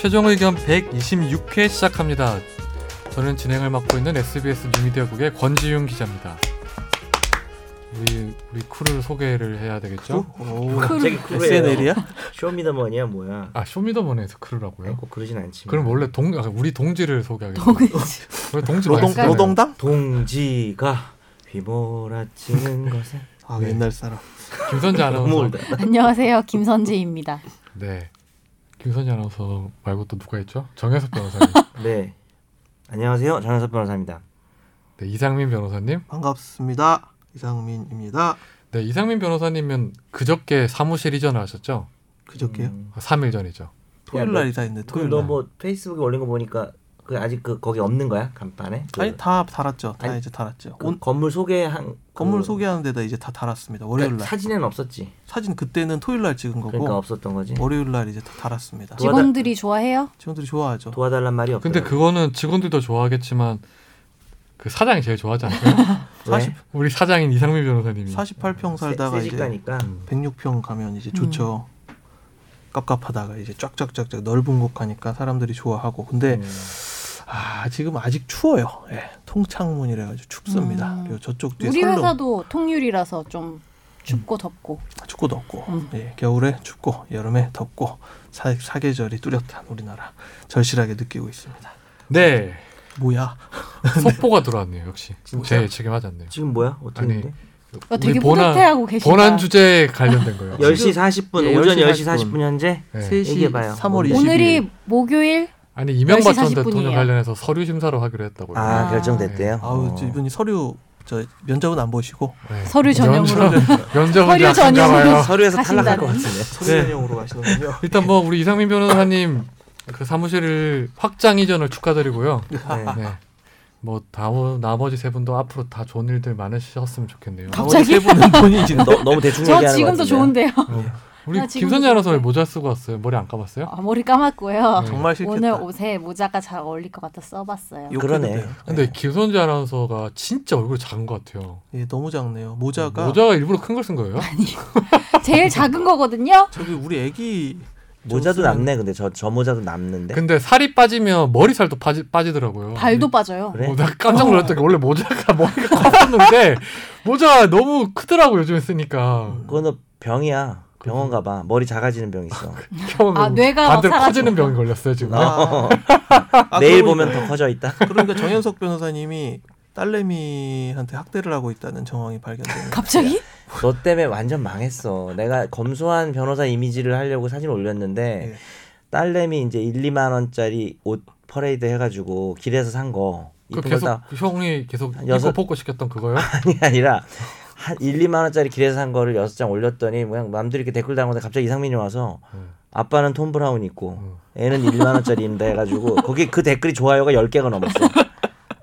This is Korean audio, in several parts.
최종 의견 126회 시작합니다. 저는 진행을 맡고 있는 SBS 뉴미디어국의 권지윤 기자입니다. 우리 우리 크루를 소개를 해야 되겠죠? 오, 갑자기 크루예요. SNL이야? 쇼미더머니야 뭐야? 아 쇼미더머니에서 크루라고요? 꼭 그러진 않지만. 그럼 원래 동 아, 우리 동지를 소개하겠습니다. 원래 동지 노동 많이 쓰잖아요. 노동당? 동지가 휘몰아치는 것은 아 네. 옛날 사람. 김선재 아나운서. 안녕하세요. 김선재입니다. 네. 김선재 아나운서 말고 또 누가 있죠? 정혜석 변호사님. 네. 안녕하세요. 장현섭 변호사입니다. 네, 이상민 변호사님. 반갑습니다. 이상민입니다. 네, 이상민 변호사님은 그저께 사무실 이전을 하셨죠? 그저께요? 음. 3일 전이죠. 토요일 날 이사했네. 그럼 토요일 날. 너뭐 페이스북에 올린 거 보니까 그 아직 그 거기 없는 거야 간판에? 그, 아니 다 달았죠. 다 아니, 이제 달았죠. 그 온, 건물 소개한 건물 그- 소개하는 데다 이제 다 달았습니다. 월요일 그러니까 날. 사진에는 없었지. 사진 그때는 토요일 날 찍은 거고 그러니까 없었던 거지. 월요일 날 이제 다 달았습니다. 직원들이 좋아해요? 직원들이 좋아하죠. 도와달란 말이 없어. 근데 그거는 직원들도 좋아하겠지만 그 사장이 제일 좋아하지 않아요? 40 우리 사장인 이상민 변호사님이. 48평 살다가 이제 새집가니까 106평 가면 이제 좋죠. 깝깝하다가 이제 쫙쫙쫙쫙 넓은 곳 가니까 사람들이 좋아하고 근데 음. 아 지금 아직 추워요. 예, 통창문이라 가지고 춥습니다. 음. 그리고 저쪽 뒤에 우리 회사도 통유리라서 좀 춥고 덥고. 춥고 덥고 음. 예, 겨울에 춥고 여름에 덥고 사, 사계절이 뚜렷한 우리나라 절실하게 느끼고 있습니다. 네. 뭐야? 속보가 들어왔네요. 역시. 제 책임하지 않네요. 지금 뭐야? 어떻게 아니, 했는데? 어, 되게 본안- 뿌듯해하고 계시다. 본안 주제에 관련된 거예요. 10시 40분 예, 오전 10시 10시 40분 현재 네. 3시 얘기해봐요. 3월 20일 오늘이 목요일 아니 이명박 10시 전 40분 대통령. 관련해서 서류 심사로 하기로 했다고요. 아, 아. 결정됐대요. 아우 어. 저 이분이 서류 저 면접은 안 보시고 네. 서류 전형으로. 면접- 서류 전형으로. 서류에서 탈락할 것. 같은데. 서류 네. 전형으로 가시는군요. 일단 뭐 우리 이상민 변호사님 그 사무실을 확장 이전을 축하드리고요. 네. 네. 뭐 다음 나머지 세 분도 앞으로 다 좋은 일들 많으셨으면 좋겠네요. 갑자기? 나머지 세 분은 본인이 너, 너무 대충 저 얘기하는 것 지금도. 좋은데요. 어. 우리 김선재 아나운서. 모자 쓰고 왔어요? 머리 안 감았어요? 아, 머리 감았고요. 네. 정말 싫겠다. 오늘 옷에 모자가 잘 어울릴 것 같아 써봤어요. 그러네. 근데 김선재 아나운서가 진짜 얼굴이 작은 것 같아요. 예, 너무 작네요. 모자가 모자가 일부러 큰 걸 쓴 거예요? 제일 작은 거거든요. 저기 우리 애기 모자도 남네. 근데 저, 저 모자도 남는데. 근데 살이 빠지면 머리살도 빠지, 빠지더라고요. 발도 빠져요. 그래? 어, 나 깜짝 놀랐던 게 원래 모자가 머리가 컸었는데 모자가 너무 크더라고 요즘에 쓰니까. 그거는 병이야. 병원 가봐. 머리 작아지는 병 있어. 형 아, 뇌가 막 반대로. 커지는 병이 걸렸어요 지금. 아, 아, 내일 그러니까- 보면 더 커져 있다. 그러니까 정현석 변호사님이 딸내미한테 학대를 하고 있다는 정황이 발견됩니다. 갑자기? 너 때문에 완전 망했어. 내가 검소한 변호사 이미지를 하려고 사진 올렸는데 예. 딸내미 이제 1, 2만 원짜리 옷 퍼레이드 해가지고 길에서 산 거. 그 계속 거다 형이 계속 한 입고 여섯- 벗고 시켰던 그거요? 아니 아니라 한 1, 2만 원짜리 길에서 산 거를 여섯 장 올렸더니 그냥 남들이 이렇게 댓글 달는데 갑자기 이상민이 와서 음. 아빠는 톰 브라운 입고 음. 애는 1, 2만 원짜리입니다 해가지고 거기 그 댓글이 좋아요가 10개가 넘었어.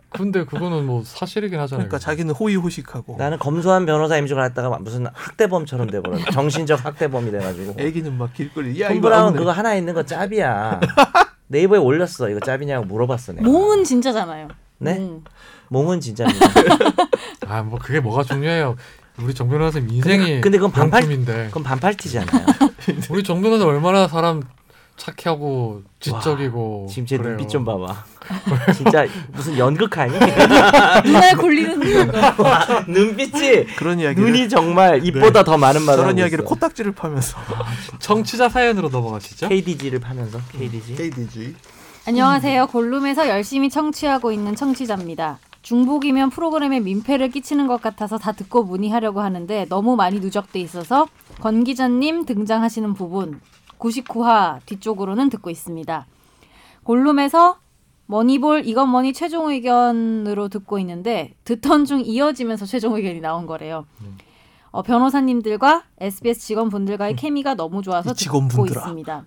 근데 그거는 뭐 사실이긴 하잖아요. 그러니까 자기는 호의호식하고 나는 검소한 변호사 이미지를 갖다가 무슨 학대범처럼 돼버려. 정신적 학대범이 돼가지고. 애기는 막 길거리 야 톰 브라운. 그거 하나 있는 거 짭이야. 네이버에 올렸어. 이거 짭이냐고 물어봤어 내가. 몸은 진짜잖아요. 네? 몽. 몽은 진짜입니다. 아 뭐 그게 뭐가 중요해요. 우리 정 변호사님 인생이 근데 그건 반팔- 명품인데 그건 반팔티잖아요. 우리 정 변호사 얼마나 사람 착하고 지적이고 지금 제 그래요. 눈빛 좀 봐봐. 진짜 무슨 연극하니? 눈알 굴리는 거. 와, 눈빛이 그런 이야기를 눈이 정말 입보다 더 많은 말을 하고 이야기를 있어. 코딱지를 파면서 청취자 사연으로 넘어가시죠. KDG를 파면서 KDG. KDG 안녕하세요. 골룸에서 열심히 청취하고 있는 청취자입니다. 중복이면 프로그램에 민폐를 끼치는 것 같아서 다 듣고 문의하려고 하는데 너무 많이 누적돼 있어서 권 기자님 등장하시는 부분 99화 뒤쪽으로는 듣고 있습니다. 골룸에서 머니볼 이건 뭐니 최종 의견으로 듣고 있는데 듣던 중 이어지면서 최종 의견이 나온 거래요. 어, 변호사님들과 SBS 직원분들과의 케미가 너무 좋아서 이 듣고 직원분들아. 있습니다.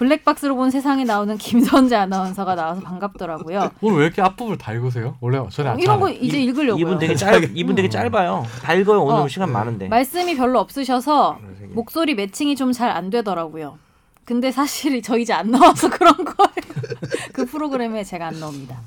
블랙박스로 본 세상에 나오는 김선재 아나운서가 나와서 반갑더라고요. 오늘 왜 이렇게 앞부분을 다 읽으세요? 원래 전에 안 이런 거 잘- 이제 읽으려고요. 이분 되게 짧 이분 되게 짧아요. 다 읽어요. 오늘 어. 시간 많은데. 말씀이 별로 없으셔서 목소리 매칭이 좀 잘 안 되더라고요. 근데 사실 저 이제 안 나와서 그런 거예요. 그 프로그램에 제가 안 나옵니다.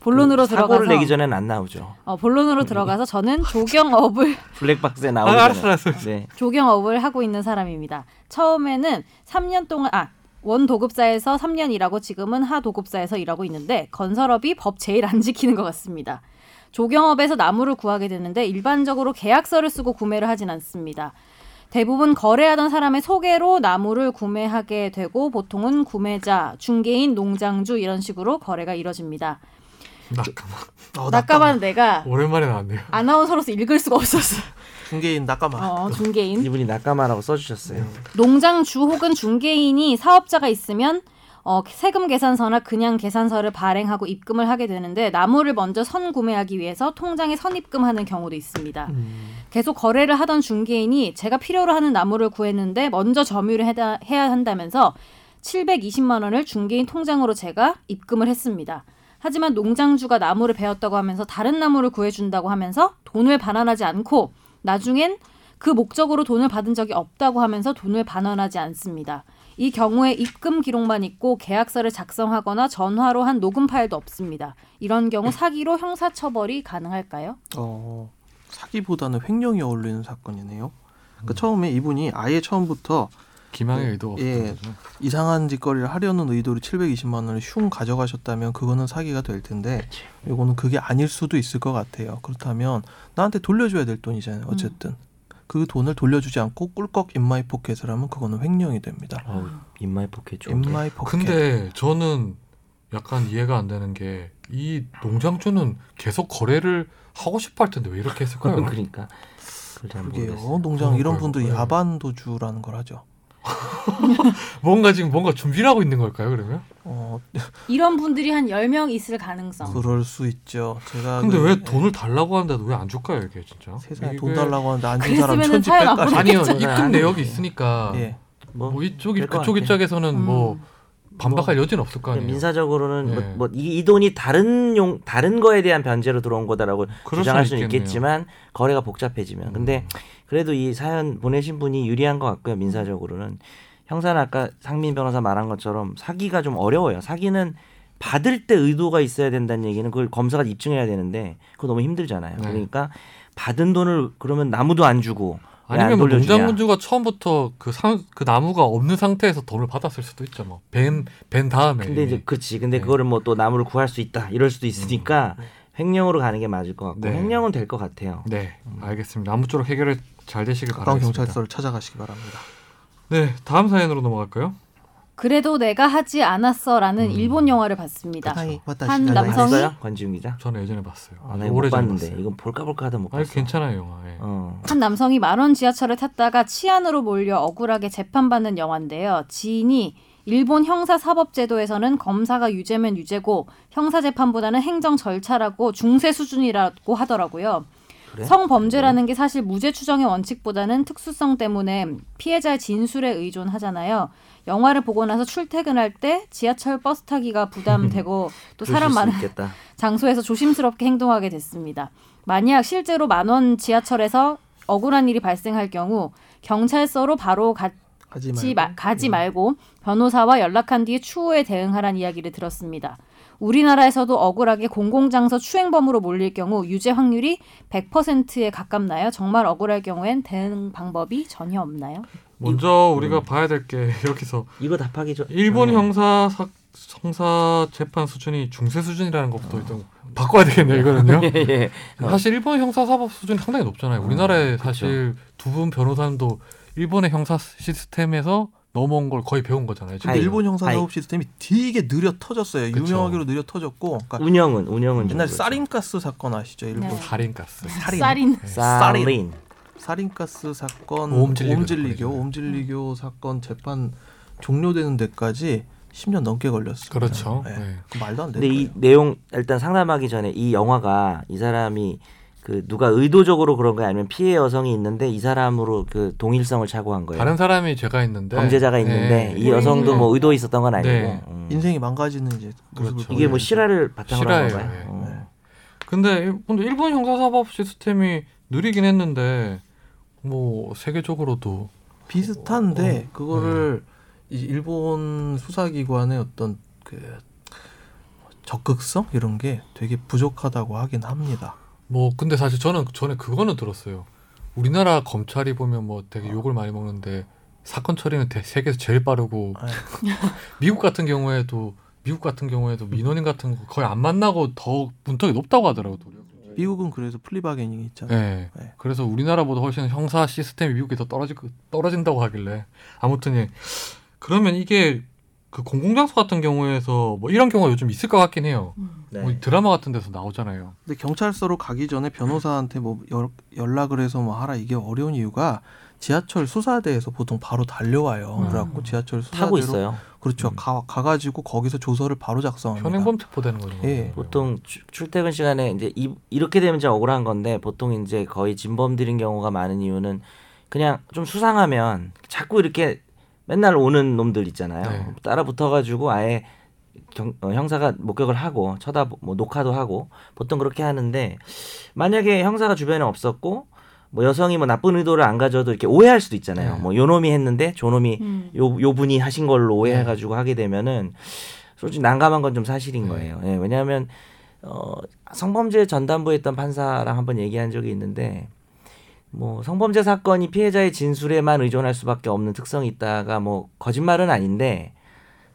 본론으로 그 사고를 들어가서 내기 전에는 안 나오죠. 어, 본론으로 들어가서 저는 조경업을 블랙박스에 아, 알았어, 전에. 알았어. 네. 조경업을 하고 있는 사람입니다. 처음에는 3년 동안 아 원 도급사에서 3년 일하고 지금은 하 도급사에서 일하고 있는데 건설업이 법 제일 안 지키는 것 같습니다. 조경업에서 나무를 구하게 되는데 일반적으로 계약서를 쓰고 구매를 하진 않습니다. 대부분 거래하던 사람의 소개로 나무를 구매하게 되고 보통은 구매자, 중개인, 농장주 이런 식으로 거래가 이뤄집니다. 낙가마. 어, 낙가만 내가 오랜만에 나왔네요. 아나운서로서 읽을 수가 없었어. 중개인 낙가마. 어, 중개인. 이분이 낙가마라고 써주셨어요. 농장주 혹은 중개인이 사업자가 있으면 어, 세금 계산서나 그냥 계산서를 발행하고 입금을 하게 되는데 나무를 먼저 선 구매하기 위해서 통장에 선입금하는 경우도 있습니다. 음, 계속 거래를 하던 중개인이 제가 필요로 하는 나무를 구했는데 먼저 점유를 해다, 해야 한다면서 720만 원을 중개인 통장으로 제가 입금을 했습니다. 하지만 농장주가 나무를 베었다고 하면서 다른 나무를 구해준다고 하면서 돈을 반환하지 않고 나중엔 그 목적으로 돈을 받은 적이 없다고 하면서 돈을 반환하지 않습니다. 이 경우에 입금 기록만 있고 계약서를 작성하거나 전화로 한 녹음 파일도 없습니다. 이런 경우 사기로 형사 처벌이 가능할까요? 어, 사기보다는 횡령이 어울리는 사건이네요. 음. 그러니까 처음에 이분이 아예 처음부터 기망의 네. 의도가 예. 없던 거죠. 이상한 짓거리를 하려는 의도로 720만 원을 흉 가져가셨다면 그거는 사기가 될 텐데 이거는 그게 아닐 수도 있을 것 같아요. 그렇다면 나한테 돌려줘야 될 돈이잖아요. 어쨌든 그 돈을 돌려주지 않고 꿀꺽 in my pocket을 하면 그거는 횡령이 됩니다. 어우, in my pocket 좋은데. in my pocket. 근데 저는 약간 이해가 안 되는 게 이 농장주는 계속 거래를 하고 싶어 할 텐데 왜 이렇게 했을까요? 그러니까 그게요. 농장 이런 그러니까요. 분들이 네. 야반 도주라는 걸 하죠. 뭔가 지금 뭔가 준비를 하고 있는 걸까요? 그러면? 어, 이런 분들이 한 10명 있을 가능성. 그럴 수 있죠. 제가 근데 그- 왜 돈을 달라고 하는데도 왜 안 줄까요 이게 진짜? 세상에 돈 달라고 하는데 안 준 사람 천지 뺄까? 아니요. 입금 내역이. 있으니까 예. 뭐, 뭐 이쪽이 그쪽. 입장에서는 음. 뭐 반박할 여지는 없을 거 아니에요. 민사적으로는 예. 뭐, 이, 이 돈이 다른 용 다른 거에 대한 변제로 들어온 거다라고 주장할 수는 있겠네요. 음. 있겠지만 거래가 복잡해지면 근데 그래도 이 사연 보내신 분이 유리한 것 같고요 민사적으로는 형사는 아까 상민 변호사 말한 것처럼 사기가 좀 어려워요 사기는 받을 때 의도가 있어야 된다는 얘기는 그걸 검사가 입증해야 되는데 그거 너무 힘들잖아요 네. 그러니까 받은 돈을 그러면 나무도 안 주고 아니면 뭐. 농장군주가 처음부터 그, 상, 그 나무가 없는 상태에서 돈을 받았을 수도 있죠. 뭐. 벤, 벤 다음에. 근데 이제 그렇지. 근데 네. 그거를 뭐 또 나무를 구할 수 있다 이럴 수도 있으니까 횡령으로 가는 게 맞을 것 같고 네. 횡령은 될 것 같아요. 네, 알겠습니다. 아무쪼록 해결이 잘 되시길 가까운 바라겠습니다. 경찰서를 찾아가시기 바랍니다. 네, 다음 사연으로 넘어갈까요? 그래도 내가 하지 않았어라는 음. 일본 영화를 봤습니다. はい, 한 わたし 남성이- 봤어요? 권지윤 기자? 저는 예전에 봤어요. 아, 나못 오래전에 봤는데 봤어요. 이건 볼까 볼까 하다 못 아니 봤어. 괜찮아요 영화. 예. 어. 한 남성이 만원 지하철을 탔다가 치한으로 몰려 억울하게 재판받는 영화인데요. 지인이 일본 형사사법제도에서는 검사가 유죄면 유죄고 형사재판보다는 행정 절차라고 중세 수준이라고 하더라고요. 그래? 성범죄라는 게 사실 무죄 추정의 원칙보다는 특수성 때문에 피해자의 진술에 의존하잖아요. 영화를 보고 나서 출퇴근할 때 지하철 버스 타기가 부담되고 또 사람 수 많은. 장소에서 조심스럽게 행동하게 됐습니다. 만약 실제로 만원 지하철에서 억울한 일이 발생할 경우 경찰서로 바로 가, 하지 지 말고. 마, 가지 말고 변호사와 연락한 뒤에 추후에 대응하란 이야기를 들었습니다. 우리나라에서도 억울하게 공공장소 추행범으로 몰릴 경우 유죄 확률이 100%에 가깝나요? 정말 억울할 경우엔 대응 방법이 전혀 없나요? 먼저 우리가 봐야 될게 해서 이거 답하기 전 일본 전에 형사 사, 형사 재판 수준이 중세 수준이라는 것부터 일단 바꿔야 되겠네요 이거는요. 예, 예. 사실 일본 형사 사법 수준이 상당히 높잖아요. 우리나라에 그쵸. 사실 두 분 변호사님도 일본의 형사 시스템에서 넘어온 걸 거의 배운 거잖아요. 지금 근데 아이고, 일본 형사 사법 아이고. 시스템이 되게 느려 터졌어요. 그쵸. 유명하기로 느려 터졌고. 그러니까 운영은 운영은 좀 옛날 그렇죠. 사린가스 사건 아시죠? 일본 네. 살인가스. 살인. 쌀인 살인. 살인가스 사건, 오음진리교, 사건이잖아요. 오음진리교 사건 재판 종료되는 데까지 10년 넘게 걸렸어요. 그렇죠. 네. 네. 그 말도 안 근데 되는 이 거예요. 내용 일단 상담하기 전에 이 영화가 이 사람이 그 누가 의도적으로 그런 거야 아니면 피해 여성이 있는데 이 사람으로 그 동일성을 착오한 거예요. 다른 사람이 제가 있는데 범죄자가 있는데 네. 이 여성도 뭐 네. 의도 있었던 건 아니고 네. 음. 인생이 망가지는 이제 그렇죠. 이게 뭐 보여요. 실화를 바탕으로 한 실화예요, 건가요? 예. 어. 네. 근데 일- 근데 일본 형사사법 시스템이 느리긴 했는데 뭐 세계적으로도 비슷한데 어, 그거를 이 일본 수사기관의 어떤 그 적극성 이런 게 되게 부족하다고 하긴 합니다. 뭐 근데 사실 저는 전에 그거는 들었어요. 우리나라 검찰이 보면 뭐 되게 욕을 많이 먹는데 사건 처리는 대- 세계에서 제일 빠르고 아, 미국 같은 경우에도 미국 같은 경우에도 민원인 같은 거 거의 안 만나고 더 문턱이 높다고 하더라고요. 미국은 그래서 플리바게닝이 있잖아요. 네. 네. 그래서 우리나라보다 훨씬 형사 시스템이 미국이 더 떨어지 떨어진다고 하길래 아무튼 예. 그러면 이게 그 공공장소 같은 경우에서 뭐 이런 경우가 요즘 있을 것 같긴 해요. 네. 뭐 드라마 같은 데서 나오잖아요. 근데 경찰서로 가기 전에 변호사한테 뭐 연- 연락을 해서 뭐 하라 이게 어려운 이유가 지하철 수사대에서 보통 바로 달려와요. 음. 그래갖고 지하철 수사대로 타고 있어요. 그렇죠. 음. 가 가가지고 거기서 조서를 바로 작성합니다. 현행범 체포되는 거죠. 예. 보통 출- 출퇴근 시간에 이제 이, 이렇게 되면 좀 억울한 건데 보통 이제 거의 진범들인 경우가 많은 이유는 그냥 좀 수상하면 자꾸 이렇게 맨날 오는 놈들 있잖아요. 네. 따라 붙어가지고 아예 경, 어, 형사가 목격을 하고 쳐다 뭐 녹화도 하고 보통 그렇게 하는데 만약에 형사가 주변에 없었고 뭐 여성이 뭐 나쁜 의도를 안 가져도 이렇게 오해할 수도 있잖아요. 네. 뭐 요놈이 했는데 저놈이 음. 요, 요 분이 하신 걸로 오해해 가지고 하게 되면은 솔직히 난감한 건 좀 사실인 네. 거예요. 예, 왜냐하면 어, 성범죄 전담부에 있던 판사랑 한번 얘기한 적이 있는데 뭐 성범죄 사건이 피해자의 진술에만 의존할 수밖에 없는 특성이 있다가 뭐 거짓말은 아닌데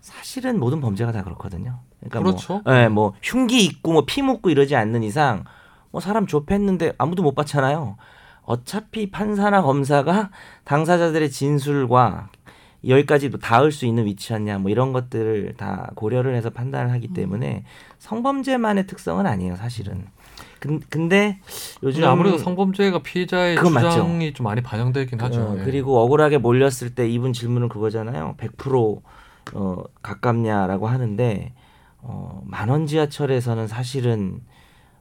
사실은 모든 범죄가 다 그렇거든요. 그러니까 그렇죠. 뭐, 예, 뭐 흉기 있고 뭐 피 묻고 이러지 않는 이상 뭐 사람 좁혔는데 아무도 못 봤잖아요. 어차피 판사나 검사가 당사자들의 진술과 여기까지 뭐 닿을 수 있는 위치였냐 뭐 이런 것들을 다 고려를 해서 판단을 하기 음. 때문에 성범죄만의 특성은 아니에요 사실은. 근, 근데 요즘 아무래도 성범죄가 피해자의 그건 맞죠. 주장이 좀 많이 반영되긴 하죠. 어, 예. 그리고 억울하게 몰렸을 때 이분 질문은 그거잖아요. 100% 어, 가깝냐라고 하는데 어, 만원 지하철에서는 사실은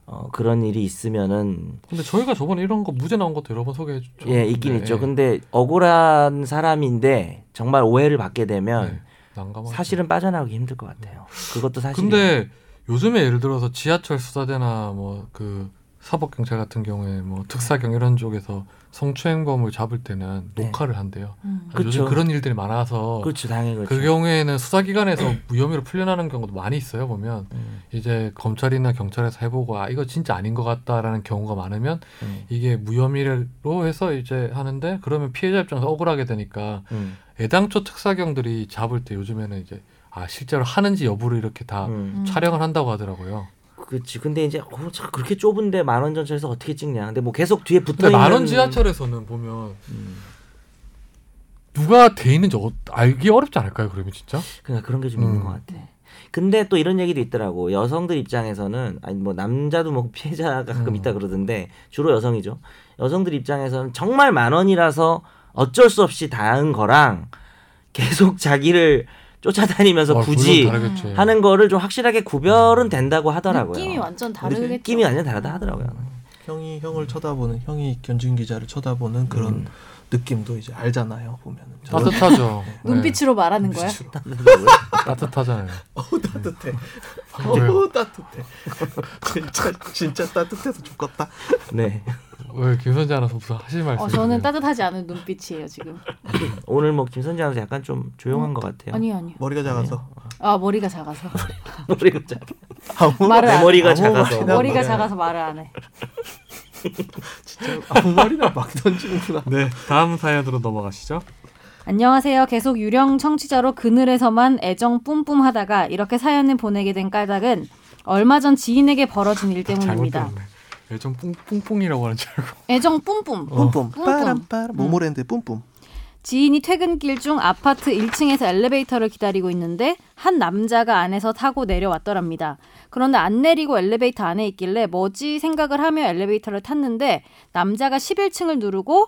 어, 그런 일이 있으면은 근데 저희가 저번에 이런 거 무죄 나온 것도 여러 번 소개해 줬죠. 예 있긴 네, 있죠. 예. 근데 억울한 사람인데 정말 오해를 받게 되면 네. 사실은 빠져나오기 힘들 것 같아요. 그것도 사실. 근데 요즘에 예를 들어서 지하철 수사대나 뭐 그 사법경찰 같은 경우에 뭐 특사경 이런 쪽에서 성추행범을 잡을 때는 네. 녹화를 한대요. 음. 그쵸. 요즘 그런 일들이 많아서 그렇죠, 당연히 그 그렇죠. 경우에는 수사기관에서 무혐의로 풀려나는 경우도 많이 있어요. 보면 음, 이제 검찰이나 경찰에서 해보고 아 이거 진짜 아닌 것 같다라는 경우가 많으면 음, 이게 무혐의로 해서 이제 하는데 그러면 피해자 입장에서 억울하게 되니까 음, 애당초 특사경들이 잡을 때 요즘에는 이제 아 실제로 하는지 여부를 이렇게 다 음. 음. 촬영을 한다고 하더라고요. 그렇지. 근데 이제 어, 참 그렇게 좁은데 만원 전철에서 어떻게 찍냐. 근데 뭐 계속 뒤에 붙어 있는. 만원 지하철에서는 보면 음, 누가 돼 있는지 어- 알기 어렵지 않을까요? 그러면 진짜? 그러니까 그런 게좀 있는 음. 것 같아. 근데 또 이런 얘기도 있더라고. 여성들 입장에서는 아니 뭐 남자도 뭐 피해자가 가끔 음. 있다 그러던데 주로 여성이죠. 여성들 입장에서는 정말 만 원이라서 어쩔 수 없이 닿은 거랑 계속 자기를 쫓아다니면서 어, 굳이. 하는 거를 좀 확실하게 구별은 된다고 하더라고요. 느낌이 완전 다르겠죠. 느낌이 완전 다르다 하더라고요. 형이 형을 쳐다보는 형이 견준 기자를 쳐다보는 그런 음. 느낌도 이제 알잖아요. 보면은 따뜻하죠. 네. 눈빛으로 말하는 거야. 눈빛으로. 따뜻하잖아요. 어우 따뜻해. 어우 따뜻해. 진짜 진짜 따뜻해서 죽겠다. 네. 왜 김선재 아나운서 무슨 하실 말씀? 어, 저는 따뜻하지 않은 눈빛이에요 지금. 오늘 뭐 김선재 아나운서 약간 좀 조용한 것 같아요. 아니요 아니요. 머리가 작아서. 아 머리가 작아서. 머리가 작- 아무 말을 내안 머리가 작아서. 머리가. 작아서 말을 안 해. 진짜 아무 말이나 막 던지는구나. 네, 다음 사연으로 넘어가시죠. 안녕하세요. 계속 유령 청취자로 그늘에서만 애정 뿜뿜 하다가 이렇게 사연을 보내게 된 까닭은 얼마 전 지인에게 벌어진 일 잘못 때문입니다. 예전 뿡뿡이라고 하는 줄 알고. 애정 뿜뿜. 뿜뿜 뿜뿜. 빠람빠람 모모랜드 뿜뿜. 지인이 퇴근길 중 아파트 1층에서 엘리베이터를 기다리고 있는데 한 남자가 안에서 타고 내려왔더랍니다. 그런데 안 내리고 엘리베이터 안에 있길래 뭐지 생각을 하며 엘리베이터를 탔는데 남자가 11층을 누르고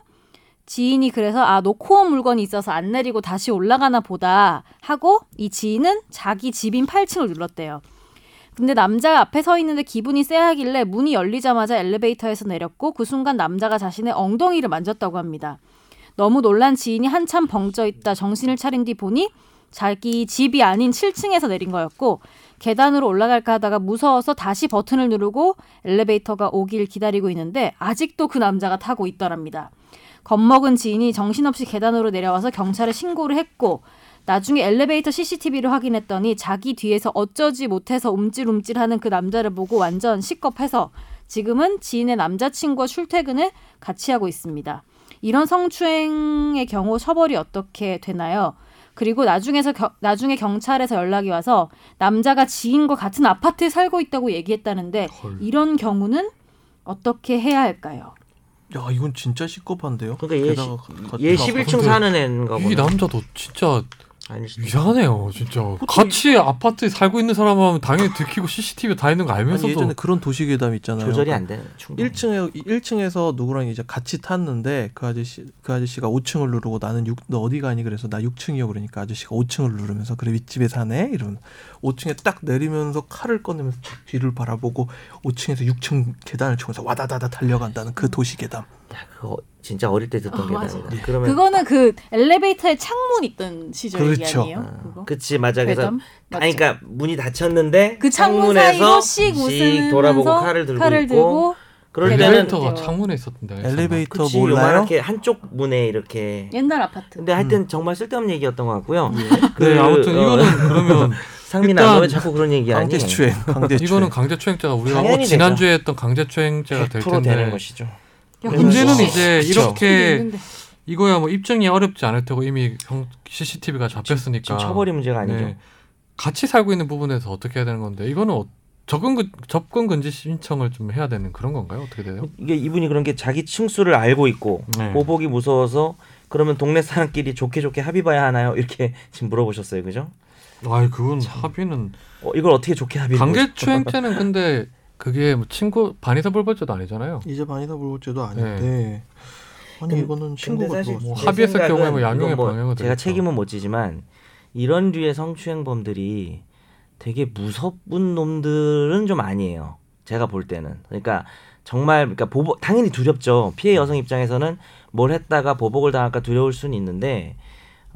지인이 그래서 아 놓고 온 물건이 있어서 안 내리고 다시 올라가나 보다 하고 이 지인은 자기 집인 8층을 눌렀대요. 근데 남자가 앞에 서 있는데 기분이 쎄하길래 문이 열리자마자 엘리베이터에서 내렸고 그 순간 남자가 자신의 엉덩이를 만졌다고 합니다. 너무 놀란 지인이 한참 벙쪄 있다 정신을 차린 뒤 보니 자기 집이 아닌 7층에서 내린 거였고 계단으로 올라갈까 하다가 무서워서 다시 버튼을 누르고 엘리베이터가 오길 기다리고 있는데 아직도 그 남자가 타고 있더랍니다. 겁먹은 지인이 정신없이 계단으로 내려와서 경찰에 신고를 했고 나중에 엘리베이터 CCTV를 확인했더니 자기 뒤에서 어쩌지 못해서 움찔움찔하는 그 남자를 보고 완전 시겁해서 지금은 지인의 남자친구와 출퇴근을 같이 하고 있습니다. 이런 성추행의 경우 처벌이 어떻게 되나요? 그리고 나중에서 겨- 나중에 경찰에서 연락이 와서 남자가 지인과 같은 아파트에 살고 있다고 얘기했다는데 헐. 이런 경우는 어떻게 해야 할까요? 야 이건 진짜 시급한데요. 그러니까 얘, 얘 가- 11층 근데 사는 애인가 이 보네. 남자도 진짜. 이상하네요, 진짜. 같이 아파트에 살고 있는 사람하면 당연히 들키고 CCTV 다 있는 거 아니 알면서도 예전에 그런 도시괴담 있잖아요. 조절이 안 되는 충분. 1층에 1층에서 누구랑 이제 같이 탔는데 그 아저씨 그 아저씨가 5층을 누르고 나는 6, 너 어디 가니 그래서 나 6층이요 그러니까 아저씨가 5층을 누르면서 그래 윗집에 사네 이러면 5층에 딱 내리면서 칼을 꺼내면서 딱 뒤를 바라보고 5층에서 6층 계단을 치면서 와다다다 달려간다는 그 도시괴담. 야, 그거 진짜 어릴 때 듣던 어, 게 맞아. 다 그러면 그거는 그 엘리베이터에 창문 있던 시절 그렇죠. 아니에요? 어, 그거? 그치 맞아 그래서? 아니 그러니까 문이 닫혔는데 그 창문 창문에서 사이로 씩 돌아보고 칼을 들고 있고 들고 그럴 때는 엘리베이터가 때는- 창문에 있었던데. 엘리베이터 그치 몰라요? 요만하게 한쪽 문에 이렇게 옛날 아파트. 근데 하여튼 정말 쓸데없는 얘기였던 것 같고요. 네, 아무튼 어, 이거는 그러면 상민아 너왜 자꾸 그런 얘기하니? 강제추행, 강제추행. 이거는 강제추행죄가 우리가 지난주에 했던 강제추행죄가 될100% 텐데 되는 것이죠. 야, 문제는 그거 이제 그쵸. 이렇게 있는데. 이거야 뭐 입증이 어렵지 않을 테고 이미 형- CCTV가 잡혔으니까 지금 처벌이 문제가 아니죠. 네. 같이 살고 있는 부분에서 어떻게 해야 되는 건데 이거는 어- 접근 금- 접근 금지 신청을 좀 해야 되는 그런 건가요? 어떻게 돼요? 이게 이분이 그런 게 자기 층수를 알고 있고 네. 보복이 무서워서 그러면 동네 사람끼리 좋게 좋게 합의 봐야 하나요? 이렇게 지금 물어보셨어요, 그죠? 아, 그건 합의는 어, 이걸 어떻게 좋게 합의를 강제추행죄는 근데 그게 뭐 친구 반의사 불벌죄도 아니잖아요. 이제 반이다 불고죄도 아닌데 아니 근- 이거는 신고가 근데 사실 들어왔어. 뭐제 합의했을 경우에 뭐 양형의 뭐 방향은 제가 되겠죠. 책임은 못 지지만 이런 류의 성추행범들이 되게 무섭은 놈들은 좀 아니에요. 제가 볼 때는 그러니까 정말 그러니까 보복 당연히 두렵죠. 피해 여성 입장에서는 뭘 했다가 보복을 당할까 두려울 수는 있는데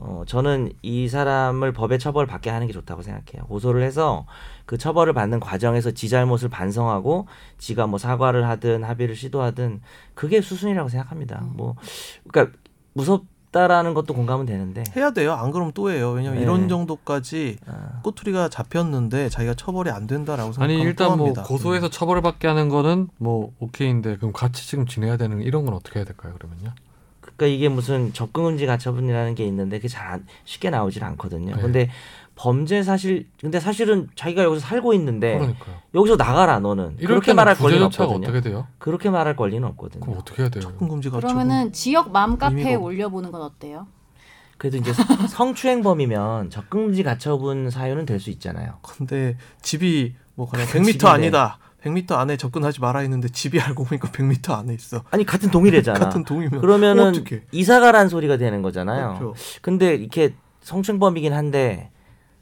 어 저는 이 사람을 법에 처벌 받게 하는 게 좋다고 생각해요. 고소를 해서 그 처벌을 받는 과정에서 지 잘못을 반성하고 지가 뭐 사과를 하든 합의를 시도하든 그게 수순이라고 생각합니다. 뭐 그러니까 무섭다라는 것도 공감은 되는데 해야 돼요. 안 그러면 또 해요. 왜냐면 네. 이런 정도까지 아, 꼬투리가 잡혔는데 자기가 처벌이 안 된다라고 아니 생각하면 일단 뭐또 합니다. 고소해서 처벌을 받게 하는 거는 뭐 오케이인데 그럼 같이 지금 지내야 되는 이런 건 어떻게 해야 될까요? 그러면요? 그러니까 이게 무슨 접근금지 가처분이라는 게 있는데 그게 잘 안- 쉽게 나오질 않거든요. 네. 근데 범죄 사실 근데 사실은 자기가 여기서 살고 있는데 그러니까요. 여기서 나가라 너는 그렇게 말할 권리는 없거든요. 어떻게 돼요? 그렇게 말할 권리는 없거든요. 그럼 어떻게 해야 돼요? 접근 금지가 그러면은 지역 맘 카페에 의미가 없- 올려보는 건 어때요? 그래도 이제 성추행범이면 접근금지 가처분 사유는 될 수 있잖아요. 근데 집이 뭐 그냥 그 100m 집인데. 아니다. 100m 안에 접근하지 마라 했는데 집이 알고 보니까 100m 안에 있어. 아니 같은 동일해잖아. 같은 동이면 그러면은 어떡해. 이사가란 소리가 되는 거잖아요. 그렇죠. 근데 이렇게 성추행범이긴 한데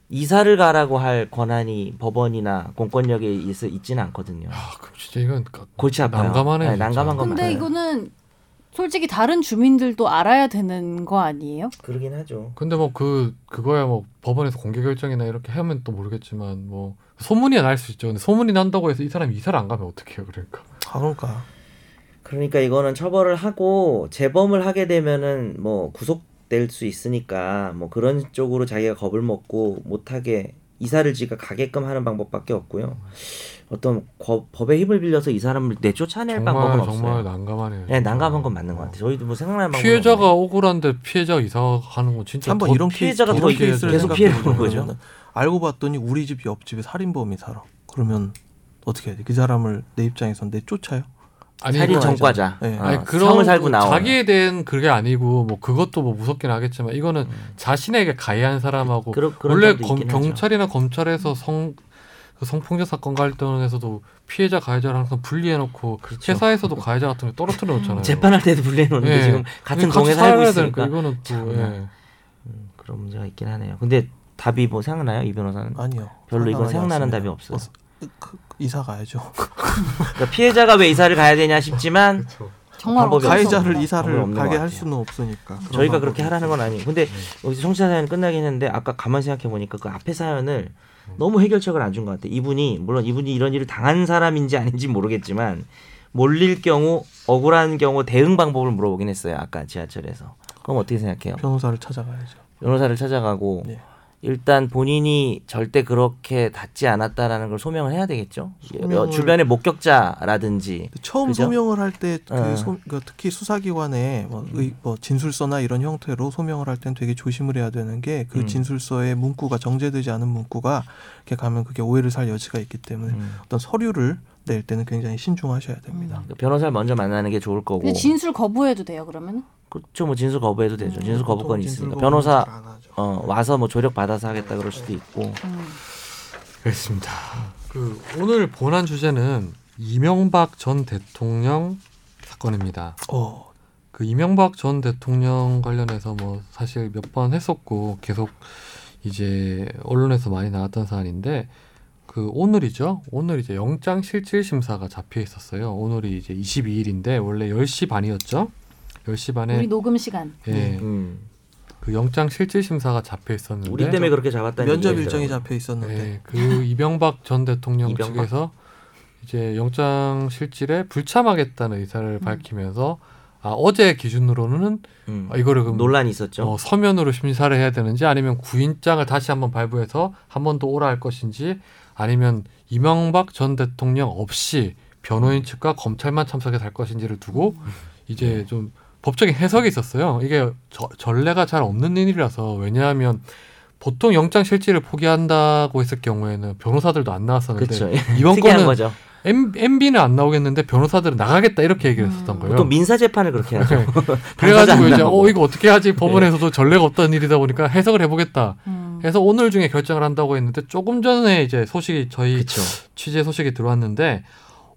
이사를 가라고 할 권한이 법원이나 공권력에 있, 있지는 않거든요. 아, 그럼 진짜 이건 가- 골치 아파요. 난감하네요, 네, 난감한. 건 근데 맞아요. 이거는 솔직히 다른 주민들도 알아야 되는 거 아니에요? 그러긴 하죠. 근데 뭐 그 그거야 뭐 법원에서 공개 결정이나 이렇게 하면 또 모르겠지만 뭐 소문이 날 수 있죠. 근데 소문이 난다고 해서 이 사람이 이사를 안 가면 어떡해요? 그러니까. 아 그러니까 그러니까 이거는 처벌을 하고 재범을 하게 되면은 뭐 구속될 수 있으니까 뭐 그런 쪽으로 자기가 겁을 먹고 못하게 이사를 지가 가게끔 하는 방법밖에 없고요. 어떤 거- 법의 힘을 빌려서 이 사람을 내쫓아낼 방법은 정말 없어요. 정말 난감하네요. 네, 난감한 건 맞는 것 같아요. 저희도 뭐 생각나는 방법 피해자가 억울한데 피해자가 이사가는 건 진짜 한번 더 이런 피해자가 더 케이스를 계속 피해를 보는 거죠. 알고 봤더니 우리 집 옆집에 살인범이 살아. 그러면 어떻게 해야 돼? 그 사람을 내 입장에선 내쫓아요? 아니 살인 그- 전과자. 네. 어, 아니 성을 그런 살고 나온 자기에 대한 그게 아니고 뭐 그것도 뭐 무섭긴 하겠지만 이거는 음. 자신에게 가해한 사람하고 그런 원래 검-. 경찰이나 검찰에서 성, 그 성폭력 사건 갈등에서도 피해자 가해자를 항상 분리해놓고 그렇죠. 회사에서도 가해자 같은 거 떨어뜨려 놓잖아요. 재판할 때도 분리해놓는데 예. 지금 같은 동에 살고 있으니까 되니까 이거는 또. 예. 음, 그런 문제가 있긴 하네요. 근데 답이 뭐 생각나요, 이 변호사는? 아니요. 별로 이건 생각나는 않습니다. 답이 없어요. 그- 그- 이사 가야죠. 그러니까 피해자가 왜 이사를 가야 되냐 싶지만 정말 없어. 가해자를 이사를 가게 것 할. 수는 없으니까. 저희가 그렇게 하라는 건 아니고 근데 여기서 청취자 사연 끝나긴 했는데 아까 가만 생각해 보니까 그 앞에 사연을 너무 해결책을 안 준 것 같아요. 이분이 물론 이분이 이런 일을 당한 사람인지 아닌지 모르겠지만 몰릴 경우 억울한 경우 대응 방법을 물어보긴 했어요. 아까 지하철에서. 그럼 어떻게 생각해요? 변호사를 찾아가야죠. 변호사를 찾아가고 네. 일단 본인이 절대 그렇게 닿지 않았다라는 걸 소명을 해야 되겠죠. 소명을- 주변의 목격자라든지 처음 그죠? 소명을 할 때그 어. 그 특히 수사기관에 뭐, 의, 뭐 진술서나 이런 형태로 소명을 할땐 되게 조심을 해야 되는 게그 음. 진술서의 문구가 정제되지 않은 문구가 이렇게 가면 그게 오해를 살 여지가 있기 때문에 음. 어떤 서류를 낼 때는 굉장히 신중하셔야 됩니다. 그 변호사를 먼저 만나는 게 좋을 거고. 근데 진술 거부해도 돼요 그러면? 그렇죠. 뭐 진술 거부해도 되죠. 진술 거부권이 있으니까 변호사. 어, 와서 뭐 조력 받아서 하겠다 그럴 수도 있고. 음. 그렇습니다. 그 오늘 본안 주제는 이명박 전 대통령 사건입니다. 어, 그 이명박 전 대통령 관련해서 뭐 사실 몇 번 했었고 계속 이제 언론에서 많이 나왔던 사안인데 그 오늘이죠. 오늘 이제 영장 실질 심사가 잡혀 있었어요. 오늘이 이제 22일인데 원래 10시 반이었죠. 10시 반에 우리 녹음 시간. 예, 음. 그 영장 실질 심사가 잡혀 있었는데 우리 때문에 그렇게 잡았다는 면접 일정이. 잡혀 있었는데 예, 그 이명박 전 대통령 이명박? 측에서 이제 영장 실질에 불참하겠다는 의사를 밝히면서 아 어제 기준으로는 음. 아, 이거를 그럼 논란이 있었죠. 어, 서면으로 심사를 해야 되는지 아니면 구인장을 다시 한번 발부해서 한 번 더 오라 할 것인지 아니면 이명박 전 대통령 없이 변호인 측과 검찰만 참석해서 할 것인지를 두고 이제 좀 법적인 해석이 있었어요. 이게 저- 전례가 잘 없는 일이라서 왜냐하면 보통 영장 실질을 포기한다고 했을 경우에는 변호사들도 안 나왔었는데 그렇죠. 이번 건은 거죠. M, MB는 안 나오겠는데 변호사들은 나가겠다 이렇게 얘기를 했었던 음. 거예요. 보통 민사 재판을 그렇게 하죠. 그래가지고 안 이제 나오고. 어 이거 어떻게 하지 법원에서도 전례가 없던 일이다 보니까 해석을 해보겠다 음. 해서 오늘 중에 결정을 한다고 했는데 조금 전에 이제 소식이 저희 그렇죠. 취재 소식이 들어왔는데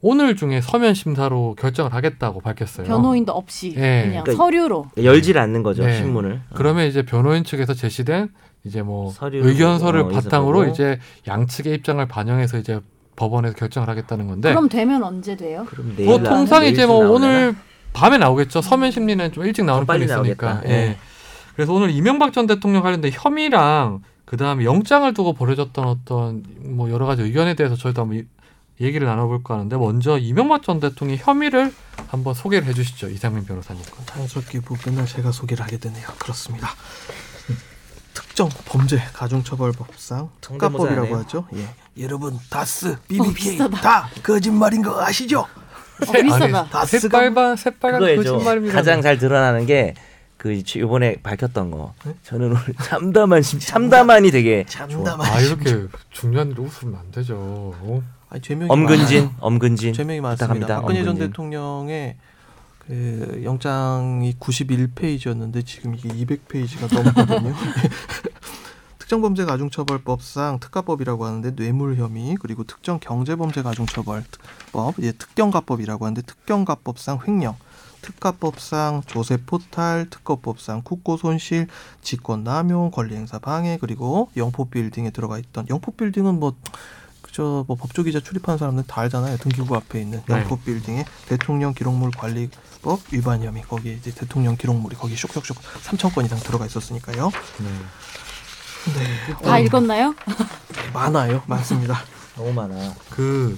오늘 중에 서면 심사로 결정을 하겠다고 밝혔어요. 변호인도 없이 예. 그냥 그러니까 서류로. 열질 않는 거죠 네. 신문을. 그러면 이제 변호인 측에서 제시된 이제 뭐 의견서를 어, 의견서 바탕으로. 이제 양측의 입장을 반영해서 이제 법원에서 결정을 하겠다는 건데 그럼 되면 언제 돼요? 그럼 내일 뭐 나- 통상 이제 뭐 나오려나? 오늘 밤에 나오겠죠. 서면 심리는 좀 일찍 나오는 편이 있으니까. 예. 예. 그래서 오늘 이명박 전 대통령 관련된 혐의랑 그 다음에 영장을 두고 벌어졌던 어떤 뭐 여러 가지 의견에 대해서 저희도 한번 이- 얘기를 나눠볼까 하는데 먼저 이명박 전 대통령의 혐의를 한번 소개를 해주시죠 이상민 변호사님. 자연스럽게 부분을 제가 소개를 하게 되네요. 그렇습니다. 특정 범죄 가중처벌법상 특가법이라고. 하죠. 예. 여러분 다스, BBK 비싸다. 다 거짓말인 거 아시죠? 어, 비싸다. 다스가 새빨간 새빨간. 거짓말입니다. 가장 잘 드러나는 게 그 이번에 밝혔던 거. 네? 저는 오늘 참담한 심- 참담한이 되게. 참담한 아 이렇게 중요한 일 웃으면 안 되죠. 어? 아니, 죄명이 엄근진, 많아요. 엄근진. 죄명이 많습니다. 박근혜 전. 대통령의 그 영장이 91페이지였는데 지금 이게 200페이지가 넘거든요. 특정범죄 가중처벌법상 특가법이라고 하는데 뇌물 혐의 그리고 특정 경제범죄 가중처벌법 이제 특경가법이라고 하는데 특경가법상 횡령 특가법상 조세 포탈, 특허법상 국고 손실, 직권 남용, 권리 행사 방해 그리고 영포 빌딩에 들어가 있던 영포 빌딩은 뭐 그저 뭐 법조 기자 출입하는 사람들 다 알잖아요. 등기구 앞에 있는 네. 영포빌딩에 대통령 기록물 관리법 위반 혐의 거기에 이제 대통령 기록물이 거기 쇽쇽쇽 3천 건 이상 들어가 있었으니까요. 네. 다 읽었나요? 많아요. 많습니다. 너무 많아. 그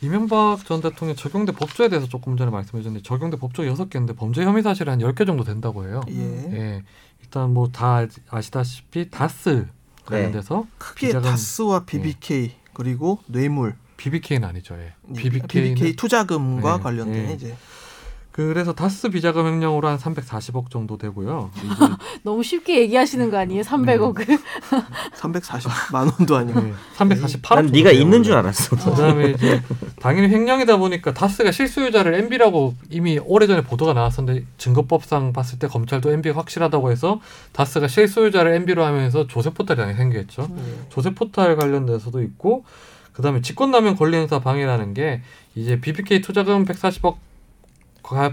이명박 전 대통령 적용된 법조에 대해서 조금 전에 말씀해 주셨는데 적용된 법조 여섯 개인데 범죄 혐의 사실이 한 열 개 정도 된다고 해요. 예. 예. 일단 뭐 다 아시다시피 다스 관련돼서 크게 비자금- 다스와 BBK 그리고 뇌물 BBK는 아니죠. 예. BBK, BBK는 투자금과 네, 관련된 네. 이제 그래서 다스 비자금 횡령으로 한 340억 정도 되고요. 너무 쉽게 얘기하시는 거 아니에요? 300억을. 340만 원도 아니고 네, 348억. 난 네가 있는 줄 알았어. 그다음에 이제 당연히 횡령이다 보니까 다스가 실소유자를 MB라고 이미 오래전에 보도가 나왔었는데 증거법상 봤을 때 검찰도 MB가 확실하다고 해서 다스가 실소유자를 MB로 하면서 조세 포탈이 당연히 생겼죠. 예. 조세 포탈 관련돼서도 있고 그다음에 직권남용 권리행사 방해라는 게 이제 BBK 투자금 140억 과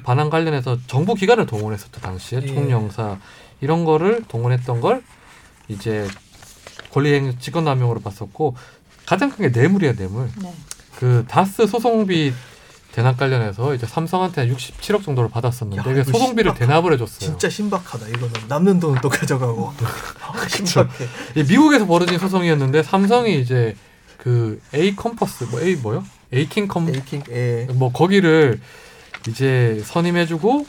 반환 관련해서 정부 기관을 동원했었죠 당시에 예. 총영사 이런 거를 동원했던 걸 이제 권리행 직권남용으로 봤었고 가장 큰 게 뇌물이야 뇌물. 네. 그 다스 소송비 대납 관련해서 이제 삼성한테 67억 정도를 받았었는데 야, 소송비를 심각하다. 대납을 해줬어요. 진짜 신박하다. 이거는 남는 돈은 또 가져가고 아, 신박해. 이 미국에서 벌어진 소송이었는데 삼성이 이제 그 A 컴퍼스 뭐 A 뭐요? 에이킨 검프 에이킨 예. 뭐 거기를 이제 선임해주고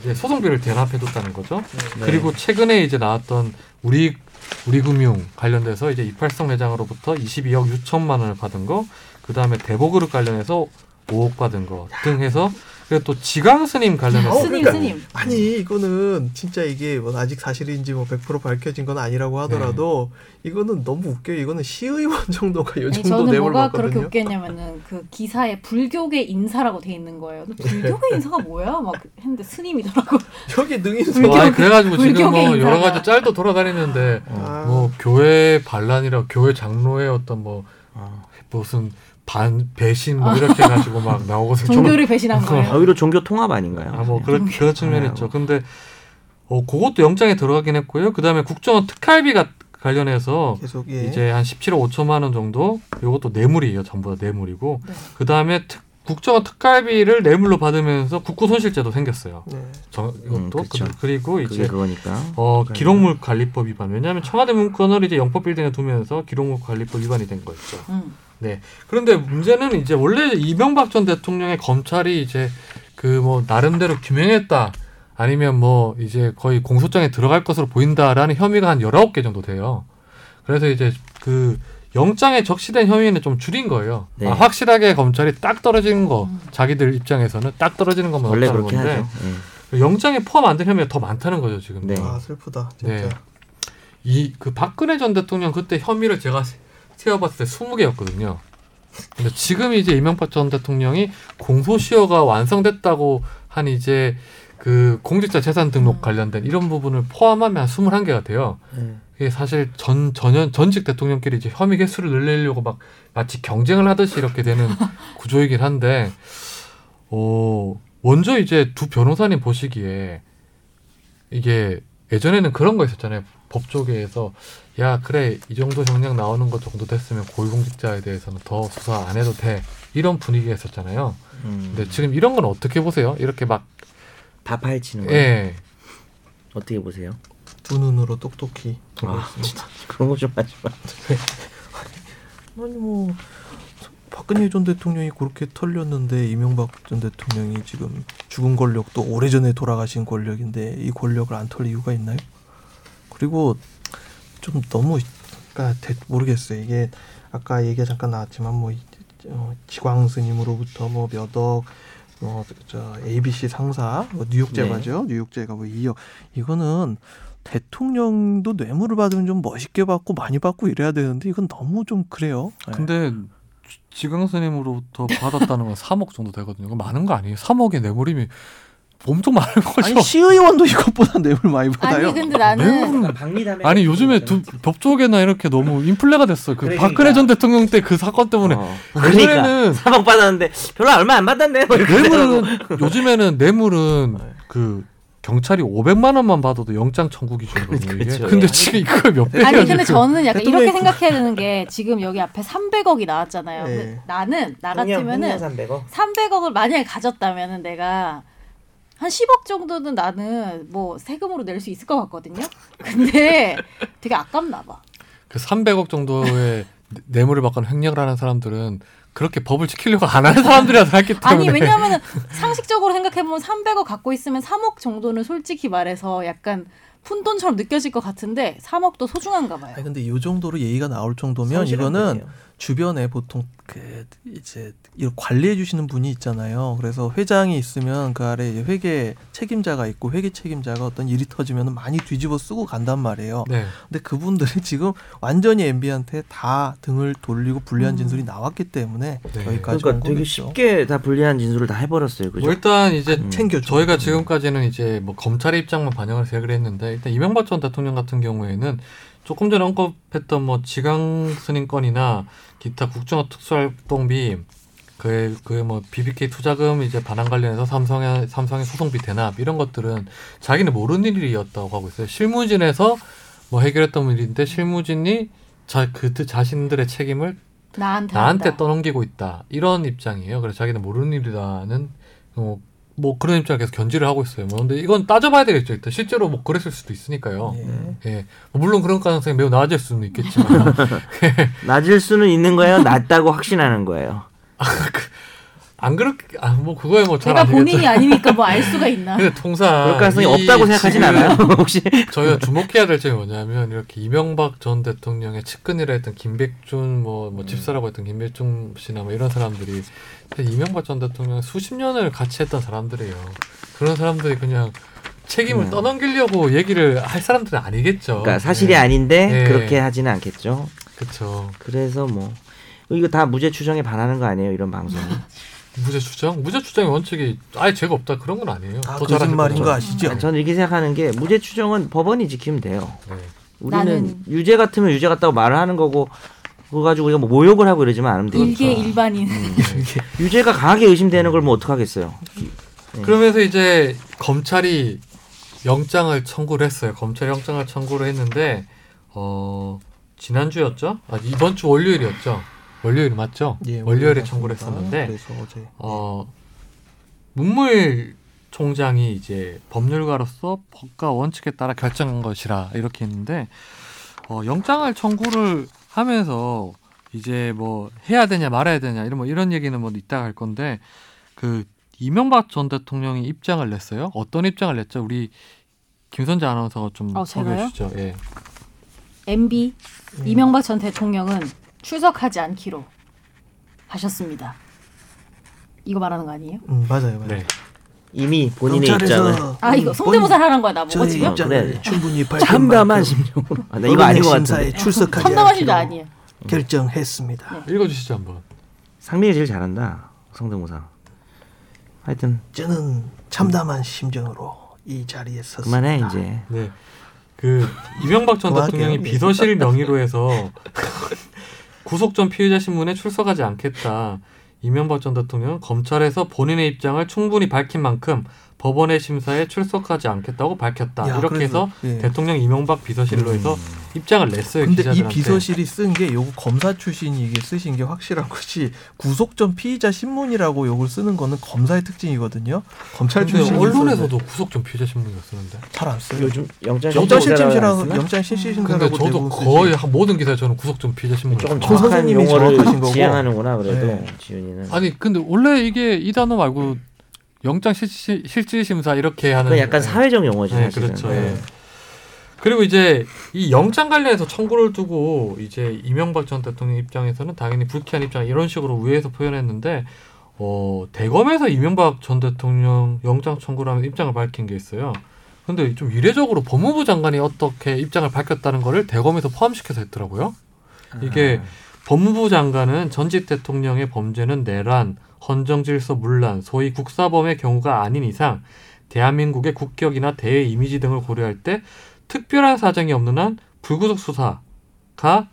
이제 소송비를 대납해줬다는 거죠. 네. 그리고 최근에 이제 나왔던 우리 우리금융 관련돼서 이제 이팔성 회장으로부터 22억 6천만 원을 받은 거, 그 다음에 대보그룹 관련해서 5억 받은 거 등 해서 그리고 또 지강 스님 관련해서 어, 스님 그러니까 스님. 아니 이거는 진짜 이게 뭐 아직 사실인지 뭐 100% 밝혀진 건 아니라고 하더라도 이거는 너무 웃겨요. 이거는 시의원 정도가 요 아니, 정도 저는 뇌물 뭐가 그렇게. 웃겼냐면은 그 기사에 불교계 인사라고 돼 있는 거예요. 불교계 인사가 뭐야? 막 했는데 스님이더라고. 여기 불교- 아니 그래가지고 지금 뭐 여러 인사가. 가지 짤도 돌아다니는데 아, 뭐 교회 반란이라 교회 장로의 어떤 뭐 어. 무슨 반 배신 뭐 이렇게 해가지고 막 나오거든요. 종교를 배신한 아, 거예요. 오히려 종교 통합 아닌가요? 아뭐 그런 그런 측면 아, 있죠. 근데 어 그것도 영장에 들어가긴 했고요. 그 다음에 국정원 특활비가 관련해서 계속 예. 이제 한 17억 5천만 원 정도 이것도 뇌물이에요. 전부 다 뇌물이고 네. 그 다음에 국정원 특활비를 뇌물로 받으면서 국고 손실죄도 생겼어요. 네. 저, 이것도 음. 그, 리고 이제 그거니까. 어 기록물 관리법 위반. 왜냐하면 청와대 문건을 이제 영법 빌딩에 두면서 기록물 관리법 위반이 된 거였죠. 음. 네. 그런데 문제는 이제 원래 이명박 전 대통령의 검찰이 이제 그 뭐 나름대로 규명했다. 아니면 뭐 이제 거의 공소장에 들어갈 것으로 보인다라는 혐의가 한 19개 정도 돼요. 그래서 이제 그 영장에 적시된 혐의는 좀 줄인 거예요. 네. 아, 확실하게 검찰이 딱 떨어지는 거, 음. 자기들 입장에서는 딱 떨어지는 것만 원래 그렇게 건데 하죠. 예. 영장에 포함 안 된 혐의가 더 많다는 거죠 지금. 네. 아 슬프다 진짜. 네. 이그 박근혜 전 대통령 그때 혐의를 제가 세- 세어봤을 때 20개였거든요. 근데 지금 이제 이명박 전 대통령이 공소시효가 완성됐다고 한 이제 그 공직자 재산 등록 음. 관련된 이런 부분을 포함하면 한 21개가 돼요. 예. 이게 사실 전 전현 전직 대통령끼리 이제 혐의 개수를 늘리려고 막 마치 경쟁을 하듯이 이렇게 되는 구조이긴 한데 어 먼저 이제 두 변호사님 보시기에 이게 예전에는 그런 거 있었잖아요. 법조계에서 야 그래 이 정도 형량 나오는 것 정도 됐으면 고위공직자에 대해서는 더 수사 안 해도 돼 이런 분위기가 있었잖아요. 음. 근데 지금 이런 건 어떻게 보세요? 이렇게 막 다 파헤치는 거예요. 예. 어떻게 보세요? 두 눈으로 똑똑히. 보고 아, 있습니다. 진짜 그런 거 좀 하지 마. 아니 뭐 박근혜 전 대통령이 그렇게 털렸는데 이명박 전 대통령이 지금 죽은 권력도 오래전에 돌아가신 권력인데 이 권력을 안 털 이유가 있나요? 그리고 좀 너무 그러니까 대- 모르겠어요. 이게 아까 얘기가 잠깐 나왔지만 뭐 이- 어, 지광 스님으로부터 뭐 몇억 뭐저 ABC 상사 뭐 뉴욕제가죠. 뉴욕제가 뭐 2억 이거는 대통령도 뇌물을 받으면 좀 멋있게 받고 많이 받고 이래야 되는데 이건 너무 좀 그래요. 네. 근데 지강 스님으로부터 받았다는 건 3억 정도 되거든요. 많은 거 아니에요? 3억의 뇌물이면 엄청 많은 거죠. 아니 시의원도 이것보다 뇌물 많이 받아요. 아니 근데 나는 뇌물은 아니 요즘에 두, 법조계나 이렇게 너무 인플레가 됐어. 그 그러니까. 박근혜 전 대통령 때 그 사건 때문에 어. 그러니까 예전에는 3억 받았는데 별로 얼마 안 받았네. 뭐. 뇌물은 요즘에는 뇌물은 네. 그 경찰이 500만 원만 받아도 영장 청구. 이게. 그렇죠. 근데 예. 지금 이걸 몇 배야 아니 근데 지금. 저는 약간 이렇게 대통령이- 생각해야 되는 게 지금 여기 앞에 300억이 나왔잖아요. 네. 나는 나 같으면은 홍련 300억. 300억을 만약에 가졌다면은 내가 한 10억 정도는 나는 뭐 세금으로 낼 수 있을 것 같거든요. 근데 되게 아깝나 봐. 그 300억 정도의 뇌- 뇌물을 받거나 횡령을 하는 사람들은 그렇게 법을 지키려고 안 하는 사람들이라서 했기 때문에 아니 왜냐하면 상식적으로 생각해 보면 300억 갖고 있으면 3억 정도는 솔직히 말해서 약간 푼돈처럼 느껴질 것 같은데 3억도 소중한가 봐요. 아니 근데 이 정도로 예의가 나올 정도면 이거는 분이에요. 주변에 보통 그 이제 이걸 관리해 주시는 분이 있잖아요. 그래서 회장이 있으면 그 아래 회계 책임자가 있고 회계 책임자가 어떤 일이 터지면 많이 뒤집어 쓰고 간단 말이에요. 네. 근데 그분들이 지금 완전히 MB한테 다 등을 돌리고 불리한 음. 진술이 나왔기 때문에 네. 여기까지 그러니까 온 되게 거겠죠. 쉽게 다 불리한 진술을 다 해버렸어요. 그죠? 뭐 일단 이제 음. 챙겨줘. 저희가 지금까지는 이제 뭐 검찰의 입장만 반영을 제기를 했는데 일단 이명박 전 대통령 같은 경우에는 조금 전에 언급했던 뭐 지강 스님 건이나 기타 국정원 특수활동비 그그뭐 BBK 투자금 이제 반환 관련해서 삼성의 삼성의 소송비 대납 이런 것들은 자기는 모르는 일이었다고 하고 있어요. 실무진에서 뭐 해결했던 일인데 실무진이 자 그 자신들의 책임을 나한테 나한테. 떠넘기고 있다 이런 입장이에요. 그래서 자기는 모르는 일이라는 어, 뭐 그런 계속 견지를 하고 있어요. 뭐 근데 이건 따져봐야 되겠죠. 일단 실제로 뭐 그랬을 수도 있으니까요. 예. 예, 뭐 물론 그런 가능성이 매우 낮을 수는 있겠지만 낮을 수는 있는 거예요. 낮다고 확신하는 거예요. 안 그렇게 아 뭐 그거에 뭐잘 제가. 본인이 아니니까 뭐 알 수가 있나? 근데 통상 그럴 가능성이 이 없다고 생각하진 않아요. 혹시 저희가 주목해야 될 점이 뭐냐면 이렇게 이명박 전 대통령의 측근이라 했던 김백준 뭐, 뭐 집사라고 했던 김백준 씨나 뭐 이런 사람들이 이명박 전 대통령 수십 년을 같이 했던 사람들이에요. 그런 사람들이 그냥 책임을 음. 떠넘기려고 얘기를 할 사람들은 아니겠죠. 그러니까 사실이 네. 아닌데 네. 그렇게 하지는 않겠죠. 그렇죠. 그래서 뭐 이거 다 무죄 추정에 반하는 거 아니에요? 이런 방송이. 무죄 추정? 무죄 추정의 원칙이 아예 죄가 없다 그런 건 아니에요. 잘하실 거짓말인 거. 아시죠? 아니, 저는 이렇게 생각하는 게 무죄 추정은 법원이 지키면 돼요. 네. 우리는 나는- 유죄 같으면 유죄 같다고 말을 하는 거고 그거 가지고 우리가 뭐 모욕을 하고 이러지만 않으면 되니까. 일개 일반인. 유죄가 강하게 의심되는 걸 뭐 어떡하겠어요. 네. 그러면서 이제 검찰이 영장을 청구를 했어요. 검찰이 영장을 청구를 했는데 어 지난주였죠? 아 이번 주 월요일이었죠. 월요일 맞죠? 예, 월요일에. 청구를 했었는데 그래서 어제 어 문무일 총장이 이제 법률가로서 법과 원칙에 따라 결정한 것이라 이렇게 했는데 어 영장을 청구를 하면서 이제 뭐 해야 되냐 말아야 되냐 이런 뭐 이런 얘기는 뭐 이따가 할 건데 그 이명박 전 대통령이 입장을 냈어요. 어떤 입장을 냈죠? 우리 김선재 아나운서가 좀 어, 소개해 제가요? 주시죠. 예. MB 음. 이명박 전 대통령은 출석하지 않기로 하셨습니다. 이거 말하는 거 아니에요? 음, 맞아요, 맞아요. 네. 이미 본인의 입장을 아 이거 음, 성대모사 하는 거야 나보고 지금? 입장을 그래. 충분히 밝힌 참담한 만큼 심정으로. 아, 나 이거 아닌 것 심사에 같은데. 출석하지 참담하신 거 않기로 아니에요. 결정했습니다. 읽어 주시죠, 한번. 상민이 제일 잘한다. 성대모사. 하여튼 저는 참담한 심정으로 이 자리에 섰습니다. 그만해 이제. 네. 그 이명박 전 그만할게요. 대통령이 예. 비서실 명의로 해서 구속 전 피의자 신문에 출석하지 않겠다. 이명박 전 대통령은 검찰에서 본인의 입장을 충분히 밝힌 만큼 법원의 심사에 출석하지 않겠다고 밝혔다. 야, 이렇게 그래서, 해서 예. 대통령 이명박 비서실로 해서 입장을 냈어요. 근데 이 기자들한테. 비서실이 쓴 게 요거 검사 출신이 이게 쓰신 게 확실한 것이 구속 전 피의자 신문이라고 요걸 쓰는 거는 검사의 특징이거든요. 검찰 출신이 언론에서도 구속 전 피의자 신문이가 쓰는데. 잘 안 써요. 요즘 영장 영장 실질심사라고 실질심사라고 쓰나? 영장 근데 저도 거의 쓰지. 한 모든 기사에 저는 구속 전 피의자 신문. 조금 정 정확한 용어를. 지향하는구나 그래도 네. 지훈이는. 아니 근데 원래 이게 이 단어 말고 영장 실질, 실질 심사 이렇게 하는 그 약간 사회적 용어지 네, 사실은. 그렇죠. 네. 예. 그리고 이제 이 영장 관련해서 청구를 두고 이제 이명박 전 대통령 입장에서는 당연히 불쾌한 입장 이런 식으로 우회해서 표현했는데 어 대검에서 이명박 전 대통령 영장 청구를 하면 입장을 밝힌 게 있어요. 근데 좀 이례적으로 법무부 장관이 어떻게 입장을 밝혔다는 거를 대검에서 포함시켜서 했더라고요. 이게 법무부 장관은 전직 대통령의 범죄는 내란, 헌정질서 문란, 소위 국사범의 경우가 아닌 이상 대한민국의 국격이나 대외 이미지 등을 고려할 때 특별한 사정이 없는 한 불구속 수사가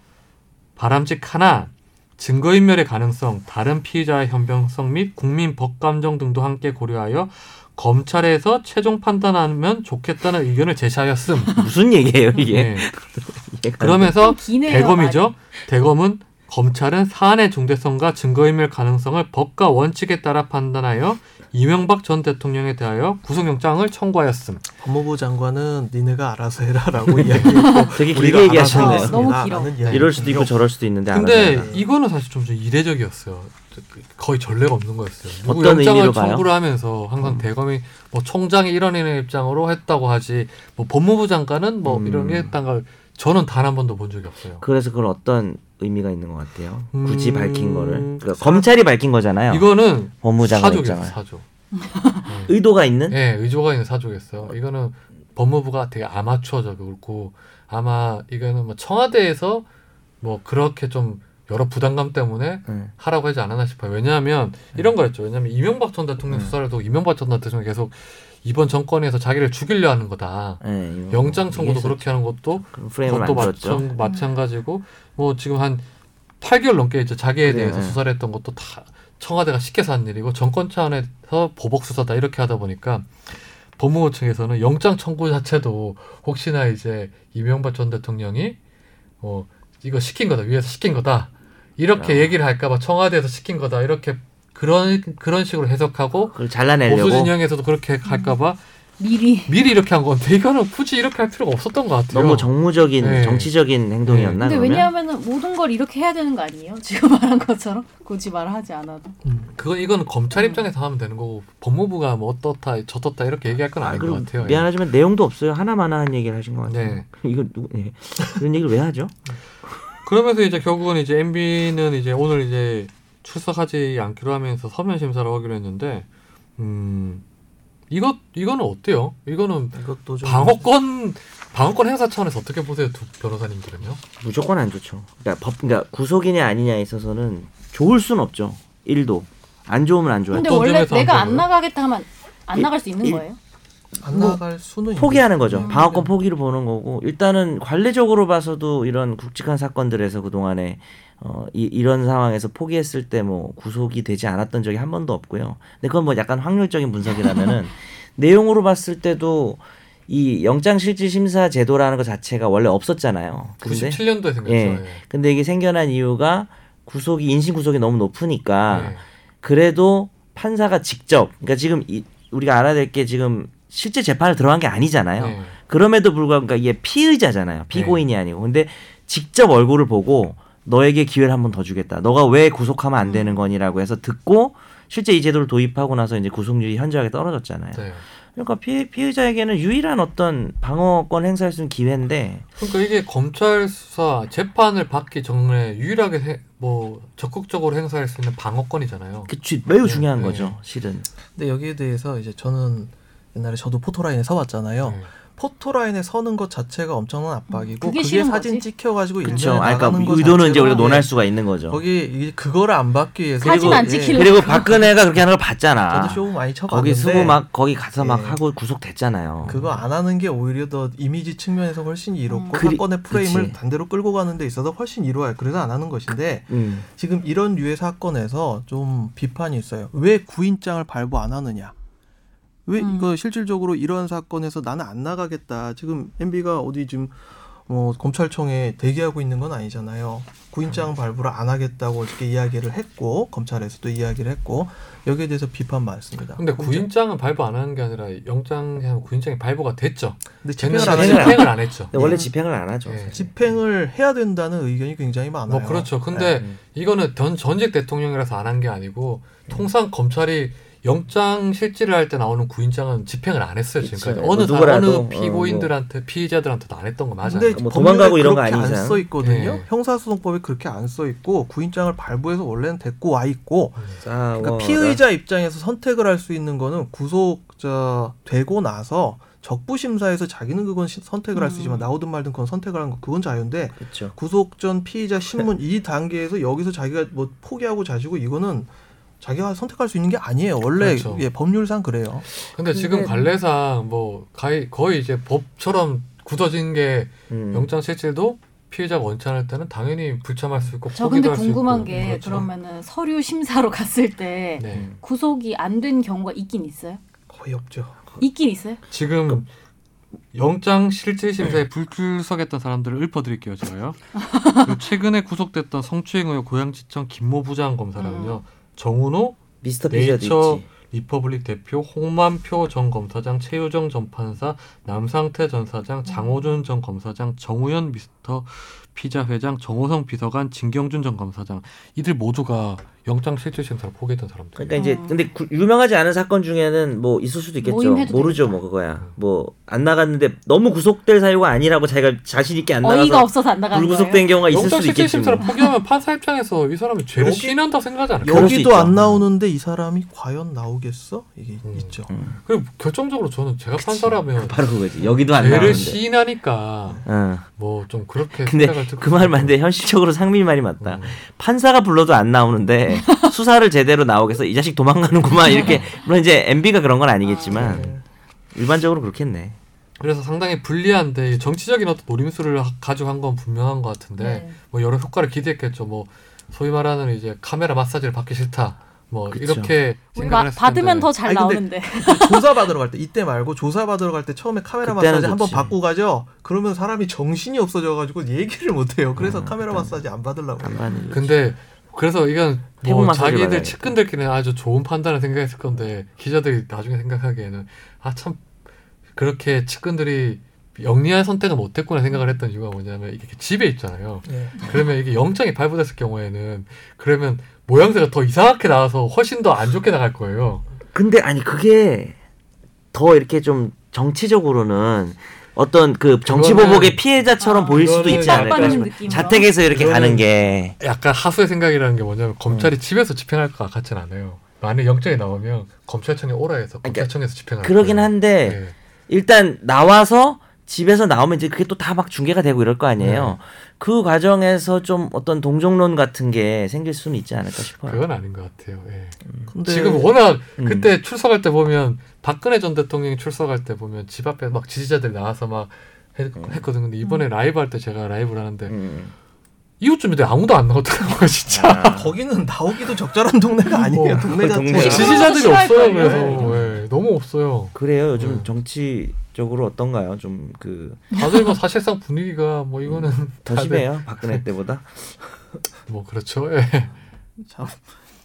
바람직하나 증거인멸의 가능성, 다른 피의자의 현명성 및 국민 법감정 등도 함께 고려하여 검찰에서 최종 판단하면 좋겠다는 의견을 제시하였음. 무슨 얘기예요 이게? 네. 그러면서 대검이죠. 대검은 검찰은 사안의 중대성과 증거인멸 가능성을 법과 원칙에 따라 판단하여 이명박 전 대통령에 대하여 구속영장을 청구하였음. 법무부 장관은 니네가 알아서 해라라고 이야기했고 되게 길게 얘기하셨네요. 알아서 너무. 길어. 이럴 수도 있고 저럴 수도 있는데 근데. 이거는 사실 좀, 좀 이례적이었어요. 거의 전례가 없는 거였어요. 누구 어떤 영장을 의미로 봐요? 청구를 하면서 항상 음. 대검이 뭐 총장이 이런 이런 입장으로 했다고 하지 뭐 법무부 장관은 뭐 음. 이런 게 했다는 걸 저는 단 한 번도 본 적이 없어요. 그래서 그건 어떤 의미가 있는 것 같아요. 음, 굳이 밝힌 거를 그러니까 검찰이 밝힌 거잖아요. 이거는 법무장관 입장을 사족. 의도가 있는 네, 의조가 있는 사족이었어요. 이거는 법무부가 되게 아마추어적이고 아마 이거는 뭐 청와대에서 뭐 그렇게 좀 여러 부담감 때문에 네. 하라고 하지 않았나 싶어요. 왜냐하면 이런 거였죠. 왜냐하면 이명박 전 대통령 음. 수사를 두고 이명박 전 대통령이 계속 이번 정권에서 자기를 죽이려 하는 거다. 네, 영장 청구도. 그렇게 하는 것도 프레임을 그것도. 마찬, 마찬가지고 뭐 지금 한 8개월 넘게 이제 자기에 그래요, 대해서 네. 수사를 했던 것도 다 청와대가 시켜서 한 일이고 정권 차원에서 보복 수사다 이렇게 하다 보니까 법무부 측에서는 영장 청구 자체도 혹시나 이제 이명박 전 대통령이 어 이거 시킨 거다 위에서 시킨 거다 이렇게 야. 얘기를 할까봐 청와대에서 시킨 거다 이렇게 그런 그런 식으로 해석하고 잘라내려고 보수 진영에서도 그렇게 할까봐 미리 미리 이렇게 한 건데 이거는 굳이 이렇게 할 필요가 없었던 것 같아요. 너무 정무적인 네. 정치적인 행동이었나 근데 그러면? 왜냐하면은 모든 걸 이렇게 해야 되는 거 아니에요? 지금 말한 것처럼 굳이 말하지 않아도. 그건 이거는 검찰 입장에서 하면 되는 거고 법무부가 뭐 어떻다 저떻다 이렇게 얘기할 건 아, 아닌 그리고 것 같아요. 미안하지만 내용도 없어요. 하나마나 한 얘기를 하신 것 같아요. 네. 이거 누구 예. 그런 얘기를 왜 하죠? 그러면서 이제 결국은 이제 MB는 이제 오늘 이제 출석하지 않기로 하면서 서면 심사를 하기로 했는데 음 이것 이거는 어때요? 이거는 이것도 좀 방어권 방어권 행사 차원에서 어떻게 보세요, 두 변호사님들은요? 무조건 안 좋죠. 그러니까 법 그러니까 구속이냐 아니냐에 있어서는 좋을 순 없죠. 일도 안 좋으면 안 좋아요. 근데 원래 안 내가 안 되고요? 나가겠다 하면 안 일- 나갈 수 있는 일- 거예요? 안 뭐 나갈 수는 포기하는 거죠. 거죠. 방어권 포기를 보는 거고 일단은 관례적으로 봐서도 이런 굵직한 사건들에서 그 동안에 어, 이, 이런 상황에서 포기했을 때 뭐 구속이 되지 않았던 적이 한 번도 없고요. 근데 그건 뭐 약간 확률적인 분석이라면은 내용으로 봤을 때도 이 영장실질심사 제도라는 것 자체가 원래 없었잖아요. 근데 97년도에 생겼죠. 예. 예. 근데 이게 생겨난 이유가 구속이 인신 구속이 너무 높으니까 예. 그래도 판사가 직접 그러니까 지금 이, 우리가 알아야 될 게 지금 실제 재판을 들어간 게 아니잖아요. 예. 그럼에도 불구하고 그러니까 이게 피의자잖아요. 피고인이 아니고. 근데 직접 얼굴을 보고 너에게 기회를 한 번 더 주겠다. 너가 왜 구속하면 안 되는 거니라고 해서 듣고 실제 이 제도를 도입하고 나서 이제 구속률이 현저하게 떨어졌잖아요. 네. 그러니까 피, 피의자에게는 유일한 어떤 방어권 행사할 수 있는 기회인데 그러니까 이게 검찰 수사 재판을 받기 전에 유일하게 해- 뭐 적극적으로 행사할 수 있는 방어권이잖아요. 그 주- 매우 네, 중요한 네. 거죠. 실은. 근데 여기에 대해서 이제 저는 옛날에 저도 포토라인에 서봤잖아요. 네. 포토라인에 서는 것 자체가 엄청난 압박이고 그게 그게 사진 거지. 찍혀가지고 그렇죠. 나가는 거 의도는 이제 우리가 논할 예, 수가 있는 거죠. 거기 그거를 안 받기 위해서 사진 그리고 안 예, 찍히려고. 그리고 박근혜가 그렇게 하는 걸 봤잖아. 저도 쇼 많이 쳐봤는데 거기 쓰고 막 거기 가서 막 예. 하고 구속됐잖아요. 그거 안 하는 게 오히려 더 이미지 측면에서 훨씬 이롭고 음. 그리- 사건의 프레임을 그치. 반대로 끌고 가는 데 있어서 훨씬 이로워요. 그래서 안 하는 것인데 음. 지금 이런 류의 사건에서 좀 비판이 있어요. 왜 구인장을 발부 안 하느냐? 왜 음. 이거 실질적으로 이런 사건에서 나는 안 나가겠다. 지금 MB가 어디 지금 뭐 검찰청에 대기하고 있는 건 아니잖아요. 구인장 발부를 안 하겠다고 어저께 이야기를 했고 검찰에서도 이야기를 했고 여기에 대해서 비판 많습니다. 근데 구인장은 발부 안 하는 게 아니라 영장 구인장이 발부가 됐죠. 근데 집행을 안 집행을 안 했죠. 원래 집행을 안 하죠. 예. 사실. 집행을 해야 된다는 의견이 굉장히 많아요. 뭐 그렇죠. 근데 음. 이거는 전 전직 대통령이라서 안 한 게 아니고 통상 검찰이 영장 실질을 할 때 나오는 구인장은 집행을 안 했어요 그쵸. 지금까지 뭐 어느 사, 누구라도, 어느 어, 피고인들한테 피의자들한테도 안 했던 거 맞아요. 근데 뭐 도망가고 이런 거 그렇게 아니잖아요. 안써 있거든요. 예. 형사소송법에 그렇게 안 써 있고 구인장을 발부해서 원래는 데리고 와 있고 싸워. 그러니까 피의자 입장에서 선택을 할 수 있는 거는 구속자 되고 나서 적부 심사에서 자기는 그건 시- 선택을 할수 있지만 음. 나오든 말든 그건 선택을 하는 거 그건 자유인데 그렇죠. 구속 전 피의자 신문 이 단계에서 여기서 자기가 뭐 포기하고 자시고 이거는 자기가 선택할 수 있는 게 아니에요. 원래 그렇죠. 예, 법률상 그래요. 근데 지금 관례상 뭐 거의, 거의 이제 법처럼 굳어진 게 음. 영장 실질도 피해자가 원치 않을 때는 당연히 불참할 수 있고 저 근데 궁금한. 게 그렇죠. 그러면은 서류 심사로 갔을 때 네. 구속이 안 된 경우가 있긴 있어요? 거의 없죠. 있긴 있어요? 지금 영장 실질 심사에 불출석했던 사람들을 읊어드릴게요, 제가요. 그리고 최근에 구속됐던 성추행 의혹 고양시청 김모 부장 검사랑요, 정운호 미스터 네이처. 리퍼블릭 대표, 홍만표 전 검사장, 최유정 전 판사, 남상태 전 사장, 장호준 전 검사장, 정우현 미스터 피자 회장, 정호성 비서관, 진경준 전 검사장 이들 모두가 영장 실질 심사를 포기했던 사람들. 그러니까 이제 음. 근데 구- 유명하지 않은 사건 중에는 뭐 있을 수도 있겠죠. 모르죠, 뭐 그거야. 뭐 안 나갔는데 너무 구속될 사유가 아니라고 자기가 자신 있게 안 어이가 나가서 없어서 안 나가는 불구속된 거예요? 경우가 있을 영장 수도 실질 있겠지. 심사를 뭐. 포기하면 판사 입장에서 이 사람이 죄를 시인한다고 생각하지 않을까? 여기도. 안 나오는데 이 사람이 과연 나오겠어? 이게 음. 있죠. 음. 그리고 결정적으로 저는 제가 판사라면 바로 그거지. 여기도 안 죄를 나오는데. 시인하니까 어. 뭐좀 그렇게 근데 그말 싶은데. 맞는데 현실적으로 상민이 말이 맞다. 음. 판사가 불러도 안 나오는데 수사를 제대로 나오겠어 이 자식 도망가는구만 이렇게 물론 이제 MB가 그런 건 아니겠지만 네. 일반적으로 그렇겠네. 그래서 상당히 불리한데 정치적인 어떤 노림수를 하- 가지고 한 건 분명한 것 같은데 네. 뭐 여러 효과를 기대했겠죠. 뭐 소위 말하는 이제 카메라 마사지를 받기 싫다. 뭐 그쵸. 이렇게 우리 생각을 마- 했을 받으면 텐데. 더잘 아니, 근데 나오는데. 조사 받으러 갈 때 이때 말고 조사 받으러 갈 때 처음에 카메라 마사지 한번. 받고 가죠. 그러면 사람이 정신이 없어져 가지고 얘기를 못 해요. 그래서 음, 카메라 그때. 마사지 안 받으려고. 안 근데 그래서 이건 뭐 자기들. 측근들끼리는 아주 좋은 판단을 생각했을 건데 기자들이 나중에 생각하기에는 아 참 그렇게 측근들이 영리한 선택을 못했구나 생각을 했던 이유가 뭐냐면 이게 집에 있잖아요. 예. 그러면 이게 영장이 발부됐을 경우에는 그러면 모양새가 더 이상하게 나와서 훨씬 더 안 좋게 나갈 거예요. 근데 아니 그게 더 이렇게 좀 정치적으로는 어떤 그 정치 보복의 피해자처럼 아, 보일 수도 있지 않을까 싶어요. 자택에서 이렇게 가는 게 약간 하수의 생각이라는 게 뭐냐면 검찰이 집에서 집행할 것 같지는 않아요. 만약 영장이 나오면 검찰청에 오라 해서 그러니까 검찰청에서 집행할 그러긴 거예요. 한데 네. 일단 나와서 집에서 나오면 이제 그게 또 다 막 중계가 되고 이럴 거 아니에요. 그 과정에서 좀 어떤 동정론 같은 게 생길 수는 있지 않을까 싶어요. 그건 아닌 것 같아요. 예. 근데 지금 워낙 음. 그때 출석할 때 보면 박근혜 전 대통령이 출석할 때 보면 집 앞에 막 지지자들이 나와서 막 했, 거든 근데 이번에 라이브 할 때 제가 라이브를 하는데 음. 이웃집인데 아무도 안 나오더라고요 진짜. 아, 거기는 나오기도 적절한 동네가 아니에요. 어, 동네 그 자체가. 동네가. 지지자들이 싫어할 없어요. 그래서 예, 너무 없어요. 그래요. 요즘 음. 정치적으로 어떤가요? 좀그더 다들 뭐 사실상 분위기가 뭐 이거는 다들 심해요. 박근혜 때보다. 뭐 그렇죠. 예. 참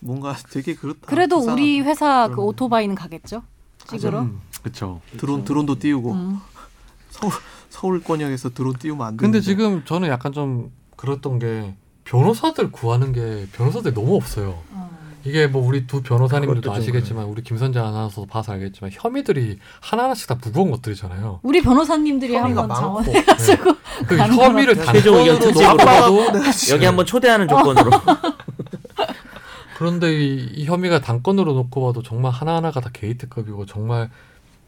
뭔가 되게 그렇다. 그래도 불쌍하다. 우리 회사 그 그럼. 오토바이는 가겠죠? 찍으러. 음, 그렇죠. 드론 드론도 띄우고 음. 서울 서울 권역에서 드론 띄우면 안 돼. 근데 지금 저는 약간 좀 그랬던 게 변호사들 구하는 게 변호사들이 너무 없어요. 어. 이게 뭐 우리 두 변호사님들도 아시겠지만 우리 김선재 아나운서도 봐서 알겠지만 혐의들이 하나하나씩 다 무거운 것들이잖아요. 우리 변호사님들이 한번. 자원해가지고 그 가는 혐의를 의견 단건으로 특집으로. 놓고봐도 여기 한번 초대하는 조건으로. 그런데 이, 이 혐의가 단건으로 놓고 봐도 정말 하나하나가 다 게이트급이고 정말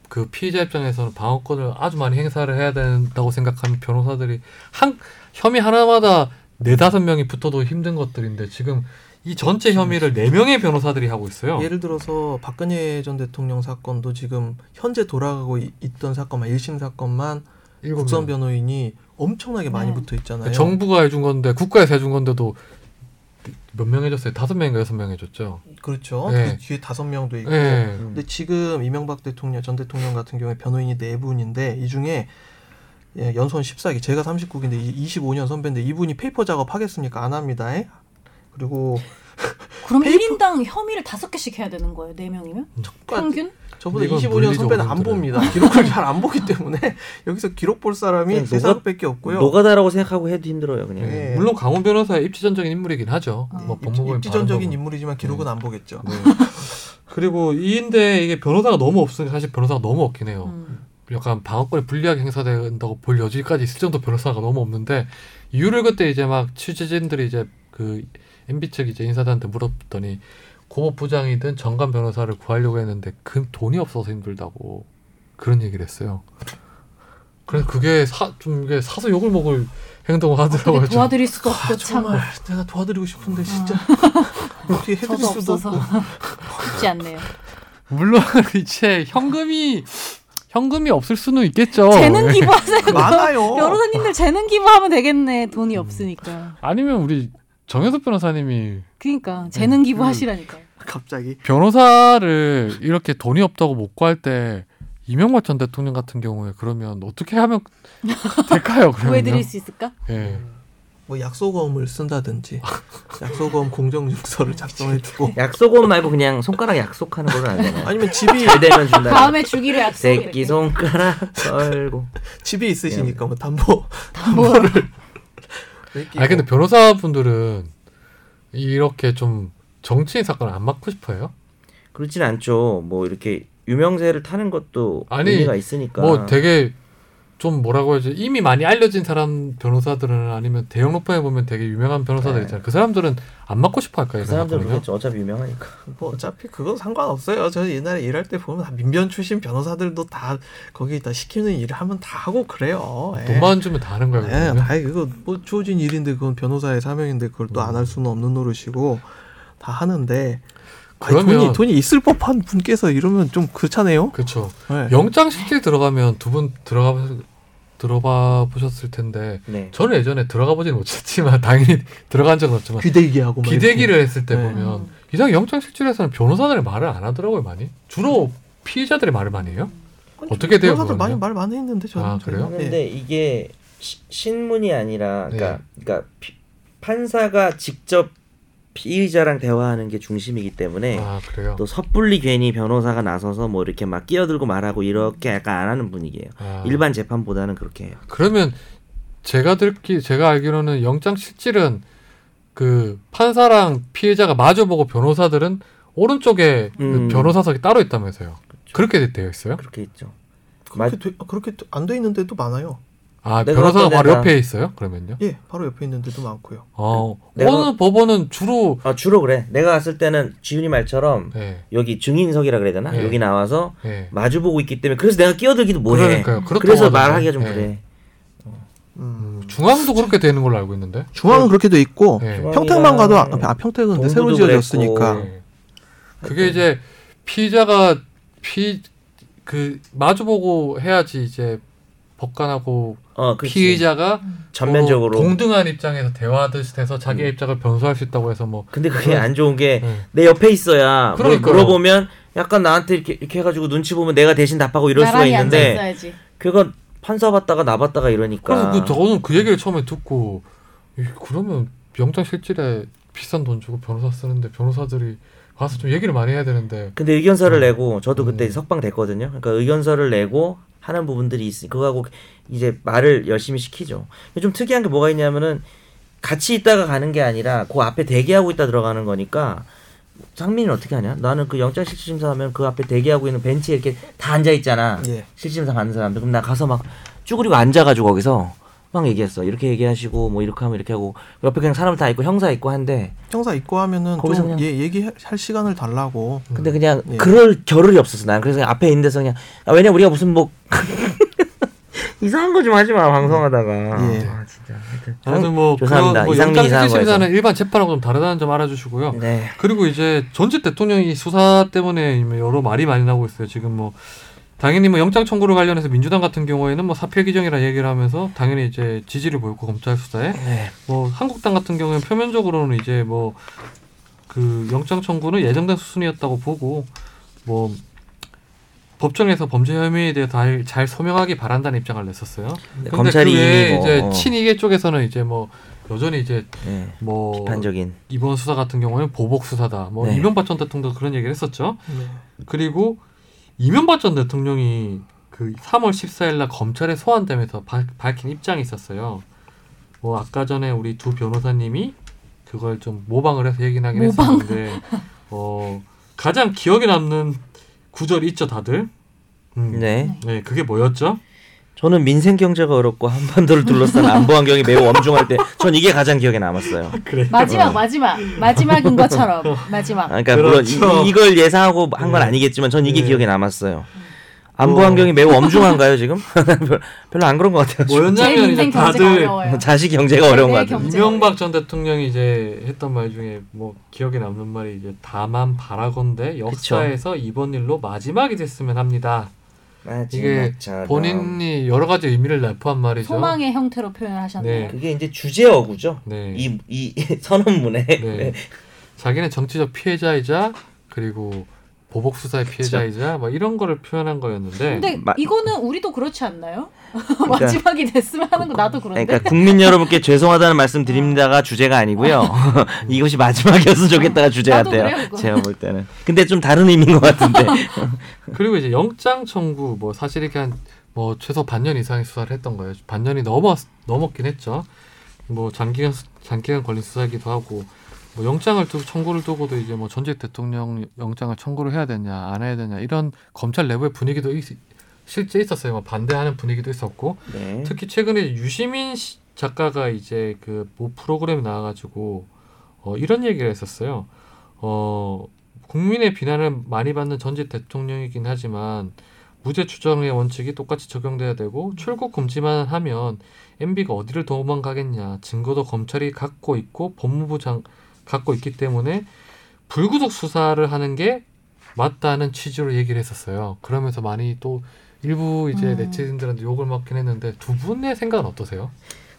그 피의자 입장에서는 방어권을 아주 많이 행사를 해야 된다고 생각하는 변호사들이 한 혐의 하나마다 네 다섯 명이 붙어도 힘든 것들인데 지금 이 전체 혐의를 네 명의 변호사들이 하고 있어요. 예를 들어서 박근혜 전 대통령 사건도 지금 현재 돌아가고 이- 있던 사건만 1심 사건만 국선 명. 변호인이 엄청나게 많이 네. 붙어 있잖아요. 정부가 해준 건데 국가에서 해준 건데도 몇 명 해줬어요? 다섯 명인가 여섯 명 해줬죠. 그렇죠. 네. 그 뒤에 다섯 명도 있고. 예. 근데 지금 이명박 대통령 전 대통령 같은 경우에 변호인이 네 분인데 이 중에 예, 연수원 14기 제가 39기인데 25년 선배인데 이분이 페이퍼 작업 하겠습니까? 안 합니다. 에? 그리고 그럼 페이퍼- 1인당 혐의를 다섯 개씩 해야 되는 거예요? 네 명이면? 평균? 저보다 이건 25년 물리적으로 선배는 안. 봅니다. 기록을 잘 안 보기 때문에 여기서 기록 볼 사람이 그냥 세 사람밖에 없고요. 노가다라고 생각하고 해도 힘들어요. 그냥. 네. 물론 강훈 변호사의 입지전적인 인물이긴 하죠. 어. 뭐 입- 법무부에 입지 전적인 바른 인물이지만 기록은 안 보겠죠. 네. 그리고 이인데 이게 변호사가 너무 없으니까 사실 변호사가 너무 없긴 해요. 음. 약간 방어권이 불리하게 행사된다고 볼 여지까지 있을 정도 변호사가 너무 없는데 이유를 그때 이제 막 취재진들이 이제 그 MB 측 이제 인사들한테 물었더니 고법 부장이든 정관 변호사를 구하려고 했는데 그 돈이 없어서 힘들다고 그런 얘기를 했어요. 그래서 그게 사, 좀 이게 사서 욕을 먹을 행동을 하더라고요. 어떻게 좀. 도와드릴 수도 없고 아, 참 정말 내가 도와드리고 싶은데 진짜 어떻게 해드릴 수도 없어서 없고 쉽지 않네요. 물론 이제 현금이 현금이 없을 수는 있겠죠. 재능 예. 기부하세요. 많아요. 변호사님들 재능 기부하면 되겠네. 돈이 없으니까. 아니면 우리 정현석 변호사님이 그러니까 재능 기부하시라니까요. 갑자기 변호사를 이렇게 돈이 없다고 못 구할 때 이명박 전 대통령 같은 경우에 그러면 어떻게 하면 될까요? 그러면 구해드릴 수 있을까? 예. 뭐 약소검을 쓴다든지 약소검 공정증서를 작성해주고 약속은 말고 그냥 손가락 약속하는 걸로 알잖아요. 아니면 집이 잘 되면 준다. 다음에 주기로 약속. 새끼 손가락 걸고. 집이 있으시니까 뭐 담보 뭐 아니 근데 변호사분들은 이렇게 좀 정치인 사건을 안 맡고 싶어요? 그렇진 않죠. 뭐 이렇게 유명세를 타는 것도 아니, 의미가 있으니까. 뭐 되게 좀 뭐라고 해야지 이미 많이 알려진 사람 변호사들은 아니면 대형 로펌에 보면 되게 유명한 변호사들 네. 있잖아요. 그 사람들은 안 맡고 싶어 할까요? 그 사람들은? 그렇죠. 어차피 유명하니까. 뭐 어차피 그건 상관없어요. 저 옛날에 일할 때 보면 다 민변 출신 변호사들도 다 거기 다 시키는 일을 하면 다 하고 그래요. 예. 돈만 주면 다 하는 거예요. 예? 다 그거 뭐 주어진 일인데 그건 변호사의 사명인데 그걸 또 안 할 수는 없는 노릇이고 다 하는데 아니, 그러면- 돈이 돈이 있을 법한 분께서 이러면 좀 그렇잖아요. 그렇죠. 예. 영장 실질 들어가면 두 분 들어가 들어봐 보셨을 텐데 네. 저는 예전에 들어가 보지는 못했지만 당연히 들어간 적은 없지만 귀대기하고 막 기대기를 했을 때 네. 보면 음. 이상 영장 실질에서는 변호사들의 말을 안 하더라고요 많이 주로 피의자들의 말을 많이 해요. 이렇게. 어떻게 돼요, 변호사들 많이? 말 많이 했는데 저는 아, 그래요? 예. 근데 이게 시- 신문이 아니라 그러니까 네. 그러니까 피- 판사가 직접 피의자랑 대화하는 게 중심이기 때문에 아 그래요. 또 섣불리 괜히 변호사가 나서서 뭐 이렇게 막 끼어들고 말하고 이렇게 약간 안 하는 분위기예요. 아, 일반 재판보다는 그렇게 해요. 그러면 제가 듣기 제가 알기로는 영장 실질은 그 판사랑 피해자가 마주보고 변호사들은 오른쪽에 그 음. 변호사석이 따로 있다면서요. 그렇게 되어 있어요? 그렇게 있죠. 그렇게 돼, 그렇게 안 돼 있는 데도 많아요. 아 내가 변호사가 바로 데가- 옆에 있어요? 그러면요? 예, 바로 옆에 있는 데도 많고요. 어 내가- 어느 법원은 주로 아 주로 그래. 내가 갔을 때는 지훈이 말처럼 네, 여기 증인석이라 그래야 되나? 네. 여기 나와서 네. 마주 보고 있기 때문에 그래서 내가 끼어들기도 뭐해. 그래서. 말하기가 좀 네. 그래. 음. 음, 중앙도 그렇게 되는 걸로 알고 있는데. 중앙은 그렇게 돼 있고 네. 평택만 가도 아, 중앙이랑 아, 평택은 근데 새로 지어졌으니까 그랬고. 네. 그게 이제 피의자가 피 그 마주보고 해야지 이제 법관하고 어, 그치. 피의자가 전면적으로. 서로 동등한 입장에서 대화하듯이 돼서 자기의 음. 입장을 변소할 수 있다고 해서 뭐 근데 그게 안 좋은 게내 네. 옆에 있어야 뭘 그러니까요. 물어보면 약간 나한테 이렇게 이렇게 해가지고 눈치 보면 내가 대신 답하고 이럴 수가 있는데. 그건 판사 봤다가 나 봤다가 이러니까. 그래서 그 저는 그 얘기를 처음에 듣고 이, 그러면 영장 실질에 비싼 돈 주고 변호사 쓰는데 변호사들이 가서 좀 얘기를 많이 해야 되는데 근데 의견서를 음. 내고 저도 그때 음. 석방 됐거든요. 그러니까 의견서를 내고 하는 부분들이 있으니 그거하고 이제 말을 열심히 시키죠. 근데 좀 특이한 게 뭐가 있냐면은 같이 있다가 가는 게 아니라 그 앞에 대기하고 있다 들어가는 거니까 상민이는 어떻게 하냐? 나는 그 영장 실질심사 하면 그 앞에 대기하고 있는 벤치에 이렇게 다 앉아 있잖아. 예. 실질심사 받는 사람들 그럼 나 가서 막 쭈그리고 앉아가지고 거기서 막 얘기했어. 이렇게 얘기하시고 뭐 이렇게 하면 이렇게 하고 옆에 그냥 사람 다 있고 형사 있고 한데 형사 입고 하면은 거기서 좀 그냥- 예, 얘기할 시간을 달라고. 근데 그냥 예. 그럴 겨를이 없었어. 난 그래서 그냥 앞에 있는 데서 그냥 아, 왜냐 우리가 무슨 뭐 이상한 거 좀 하지 마 방송하다가. 예. 아 진짜. 하여튼. 아무튼 뭐 죄송합니다. 그런 뭐 영장 이상한 실질 심사는 거에서. 일반 재판하고 좀 다르다는 점 알아주시고요. 네. 그리고 이제 전직 대통령이 수사 때문에 여러 말이 많이 나오고 있어요. 지금 뭐 당연히 뭐 영장 청구를 관련해서 민주당 같은 경우에는 뭐 사표 규정이라 얘기를 하면서 당연히 이제 지지를 보였고 검찰 수사에 네. 뭐 한국당 같은 경우에는 표면적으로는 이제 뭐 그 영장 청구는 예정된 수순이었다고 보고 뭐 법정에서 범죄 혐의에 대해 잘, 잘 소명하기 바란다는 입장을 냈었어요. 근데 검찰이 그 이미 뭐, 이제 어. 친이계 쪽에서는 이제 뭐 여전히 이제 네. 뭐 비판적인. 이번 수사 같은 경우에는 보복 수사다. 뭐 네. 이명박 전 대통령도 그런 얘기를 했었죠. 네. 그리고 이명박 전 대통령이 그 3월 14일 날 검찰에 소환되면서 바- 밝힌 입장이 있었어요. 뭐 아까 전에 우리 두 변호사님이 그걸 좀 모방을 해서 얘기는 하긴 모방. 했었는데 어 가장 기억에 남는 구절이 있죠, 다들. 음. 네. 네, 그게 뭐였죠? 저는 민생 경제가 어렵고 한반도를 둘러싼 안보 환경이 매우 엄중할 때 전 이게 가장 기억에 남았어요. 그래. 마지막 어. 마지막 마지막인 것처럼 마지막. 아, 그러니까 물론 그렇죠. 이, 이걸 예상하고 한건 네. 아니겠지만 전 이게 네. 기억에 남았어요. 안보 어. 환경이 매우 엄중한가요 지금? 별- 별로 안 그런 것 같아요. 뭐였냐면 다들 어려워요. 자식 경제가 어려운 것 네, 같아요. 경제. 이명박 전 대통령이 이제 했던 말 중에 뭐 기억에 남는 말이 이제 다만 바라건대 역사에서 이번 일로 마지막이 됐으면 합니다. 이게 본인이 여러 가지 의미를 내포한 말이죠. 소망의 형태로 표현을 하셨네요. 네. 그게 이제 주제어구죠. 네. 이, 이 선언문에 네. 자기는 정치적 피해자이자 그리고 보복 수사의 피해자이자 뭐 이런 거를 표현한 거였는데 근데 마- 이거는 우리도 그렇지 않나요? 마지막이 됐으면 하는 거 나도 그런데. 그러니까 국민 여러분께 죄송하다는 말씀 드립니다가 주제가 아니고요. 이것이 마지막이었으면 좋겠다가 주제 나도 같아요. 그래요, 그거. 제가 볼 때는. 근데 좀 다른 의미인 것 같은데. 그리고 이제 영장 청구 뭐 사실 이렇게 한 뭐 최소 반년 이상의 수사를 했던 거예요. 반년이 넘어 넘었긴 했죠. 뭐 장기간 수- 장기간 걸린 수사이기도 하고 뭐 영장을 두고 청구를 두고도 이제 뭐 전직 대통령 영장을 청구를 해야 되냐 안 해야 되냐 이런 검찰 내부의 분위기도 있, 실제 있었어요. 뭐 반대하는 분위기도 있었고 네. 특히 최근에 유시민 씨- 작가가 이제 그모 프로그램에 나와가지고 어, 이런 얘기를 했었어요. 어, 국민의 비난을 많이 받는 전직 대통령이긴 하지만 무죄 추정의 원칙이 똑같이 적용돼야 되고 출국 금지만 하면 MB가 어디를 도망가겠냐 증거도 검찰이 갖고 있고 법무부 장 갖고 있기 때문에 불구속 수사를 하는 게 맞다는 취지로 얘기를 했었어요. 그러면서 많이 또 일부 이제 음. 네티즌들한테 욕을 먹긴 했는데 두 분의 생각은 어떠세요?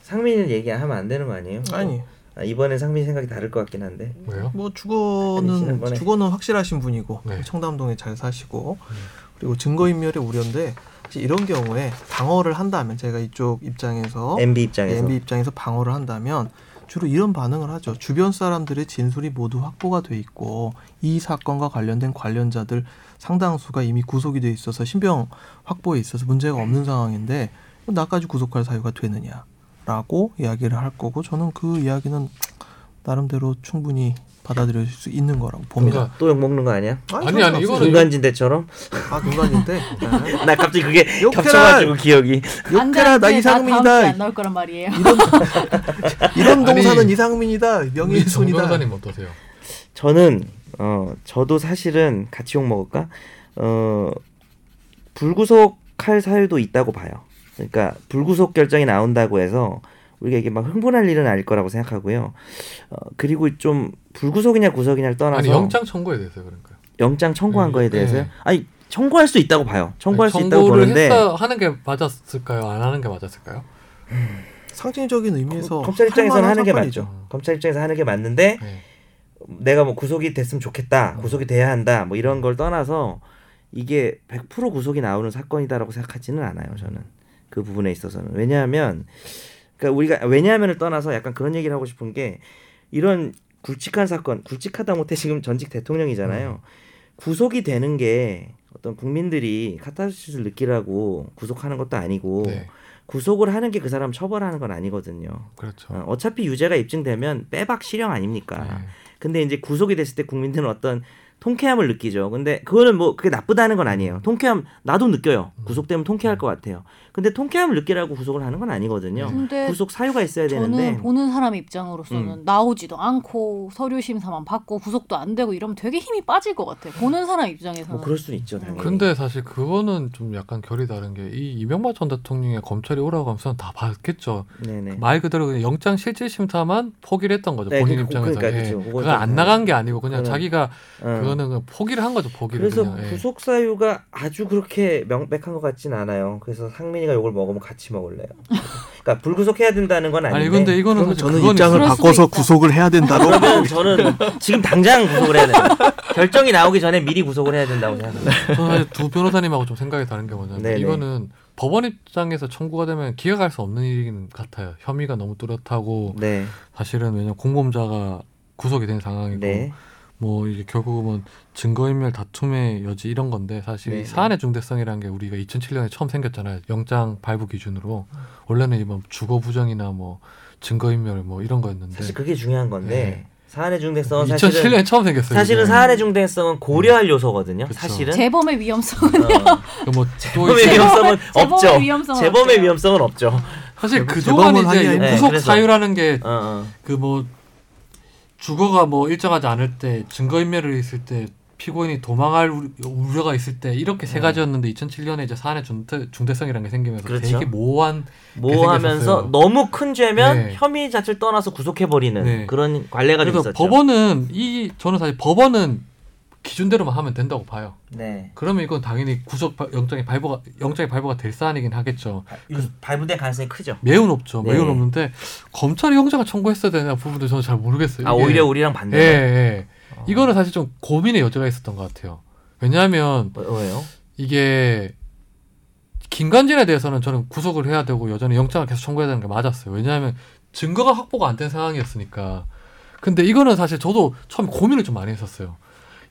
상민이는 얘기하면 안 되는 거 아니에요? 아니 아, 이번에 상민 생각이 다를 것 같긴 한데. 왜요? 뭐 아니, 주거는 지난번에. 주거는 확실하신 분이고 네. 청담동에 잘 사시고 음. 그리고 증거 인멸의 우려인데 사실 이런 경우에 방어를 한다면 제가 이쪽 입장에서 MB 입장에서. MB 입장에서 방어를 한다면 주로 이런 반응을 하죠. 주변 사람들의 진술이 모두 확보가 돼 있고 이 사건과 관련된 관련자들 상당수가 이미 구속이 돼 있어서 신병 확보에 있어서 문제가 없는 상황인데 나까지 구속할 사유가 되느냐라고 이야기를 할 거고 저는 그 이야기는 나름대로 충분히 받아들일 수 있는 거라고 봅니다. 그러니까 또욕 먹는 거 아니야? 아니, 아니, 이거는 이거 중간진대처럼? 아 중간인데 나 갑자기 그게. 겹쳐가지고 기억이. 욕해라 나 주에 안 이상민이다. 나올 거란 말이에요. 이런 이런 아니, 동사는 이상민이다. 우리 정 명예훼손이다. 변호사님 어떠세요? 저는 어 저도 사실은 같이 욕 먹을까? 어 불구속할 사유도 있다고 봐요. 그러니까 불구속 결정이 나온다고 해서 우리가 이게 막 흥분할 일은 아닐 거라고 생각하고요. 어 그리고 좀 불구속이냐 구속이냐를 떠나서 아니 영장 청구에 대해서 그런가요? 영장 청구한 네, 거에 대해서요. 네. 아니 청구할 수 있다고 봐요. 청구할 수 있다고 보는데 했어 하는 게 맞았을까요? 안 하는 게 맞았을까요? 상징적인 의미에서 검찰 입장에서는 할 하는 게 맞죠. 사건이죠. 검찰 입장에서 하는 게 맞는데 네. 내가 뭐 구속이 됐으면 음. 좋겠다, 구속이 돼야 한다, 뭐 이런 걸 떠나서 이게 100% 구속이 나오는 사건이다라고 생각하지는 않아요. 저는 그 부분에 있어서는 왜냐하면 그러니까 우리가 왜냐하면을 떠나서 약간 그런 얘기를 하고 싶은 게 이런 굵직한 사건, 굵직하다 못해 지금 전직 대통령이잖아요. 음. 구속이 되는 게 어떤 국민들이 카타르시스를 느끼라고 구속하는 것도 아니고 네. 구속을 하는 게 그 사람 처벌하는 건 아니거든요. 그렇죠. 어, 어차피 유죄가 입증되면 빼박 실형 아닙니까? 네. 근데 이제 구속이 됐을 때 국민들은 어떤 통쾌함을 느끼죠. 근데 그거는 뭐 그게 나쁘다는 건 아니에요. 통쾌함 나도 느껴요. 음. 구속되면 통쾌할 것 같아요. 근데 통쾌함을 느끼라고 구속을 하는 건 아니거든요. 구속 사유가 있어야 저는 되는데 보는 사람 입장으로서는 음. 나오지도 않고 서류 심사만 받고 구속도 안 되고 이러면 되게 힘이 빠질 것 같아요. 보는 사람 입장에서는. 뭐 그럴 수는 있죠. 당연히. 근데 사실 그거는 좀 약간 결이 다른 게 이 이명박 전 대통령의 검찰이 오라고 하면서 다 봤겠죠. 네네. 말 그대로 그냥 영장 실질 심사만 포기를 했던 거죠. 네, 본인 그- 입장에서. 그러니까 예. 그건 그건 안 좀- 나간 게 아니고 그냥 그거는- 자기가 어. 그 거는 그냥 포기를 한 거죠. 포기를 그래서 그냥. 예. 구속 사유가 아주 그렇게 명백한 것 같진 않아요. 그래서 상민이가 욕을 먹으면 같이 먹을래요. 그러니까 불구속해야 된다는 건 아닌데. 아니 근데 이거는 저는 입장을 바꿔서. 구속을 해야 된다고 그러면 저는 지금 당장 구속을 해야 돼요. 결정이 나오기 전에 미리 구속을 해야 된다고 생각합니다. 두 변호사님하고 좀 생각이 다른 게 뭐냐면 네네. 이거는 법원 입장에서 청구가 되면 기각할 수 없는 일인 같아요. 혐의가 너무 뚜렷하고 네. 사실은 왜냐면 공범자가 구속이 된 상황이고 네. 뭐 이게 결국은 증거인멸 다툼의 여지 이런 건데 사실 네, 이 사안의 중대성이라는 게 우리가 2007년에 처음 생겼잖아요. 영장 발부 기준으로 원래는 이번 주거 부정이나 뭐 증거인멸 뭐 이런 거였는데 사실 그게 중요한 건데 네. 사안의 중대성은 사실은 2007년에 처음 생겼어요. 사실은 이게. 사안의 중대성은 고려할 요소거든요. 그쵸. 사실은 재범의 위험성은 어, 뭐또 재범의 이제 위험성은 재범의 없죠. 위험성은 재범의 없죠. 위험성은 없죠. 사실 그 재범은 동안 이제 네, 구속 그래서. 사유라는 게 어, 어. 그뭐 주거가 뭐 일정하지 않을 때 증거인멸을 있을 때 피고인이 도망할 우려- 우려 가 있을 때 이렇게 세 가지였는데 2007년에 이제 사안의 중대, 중대성이라는 게 생기면서 그렇죠. 되게 모호한 모호하면서. 너무 큰 죄면 네. 혐의 자체를 떠나서 구속해 버리는 네. 그런 관례가 좀 그래서 있었죠. 법원은 이 저는 사실 법원은 기준대로만 하면 된다고 봐요. 네. 그러면 이건 당연히 구속 바- 영장이 발부가 영장이 발부가 될 사안이긴 하겠죠. 유- 발부된 가능성이 크죠. 매우 높죠. 네. 매우 높는데 검찰이 영장을 청구했어야 되냐 부분도 저는 잘 모르겠어요. 아 오히려 우리랑 예, 반대. 예. 어. 이거는 사실 좀 고민의 여지가 있었던 것 같아요. 왜냐하면 뭐- 왜요? 이게 김관진에 대해서는 저는 구속을 해야 되고 여전히 영장을 계속 청구해야 되는 게 맞았어요. 왜냐하면 증거가 확보가 안 된 상황이었으니까. 근데 이거는 사실 저도 처음 고민을 좀 많이 했었어요.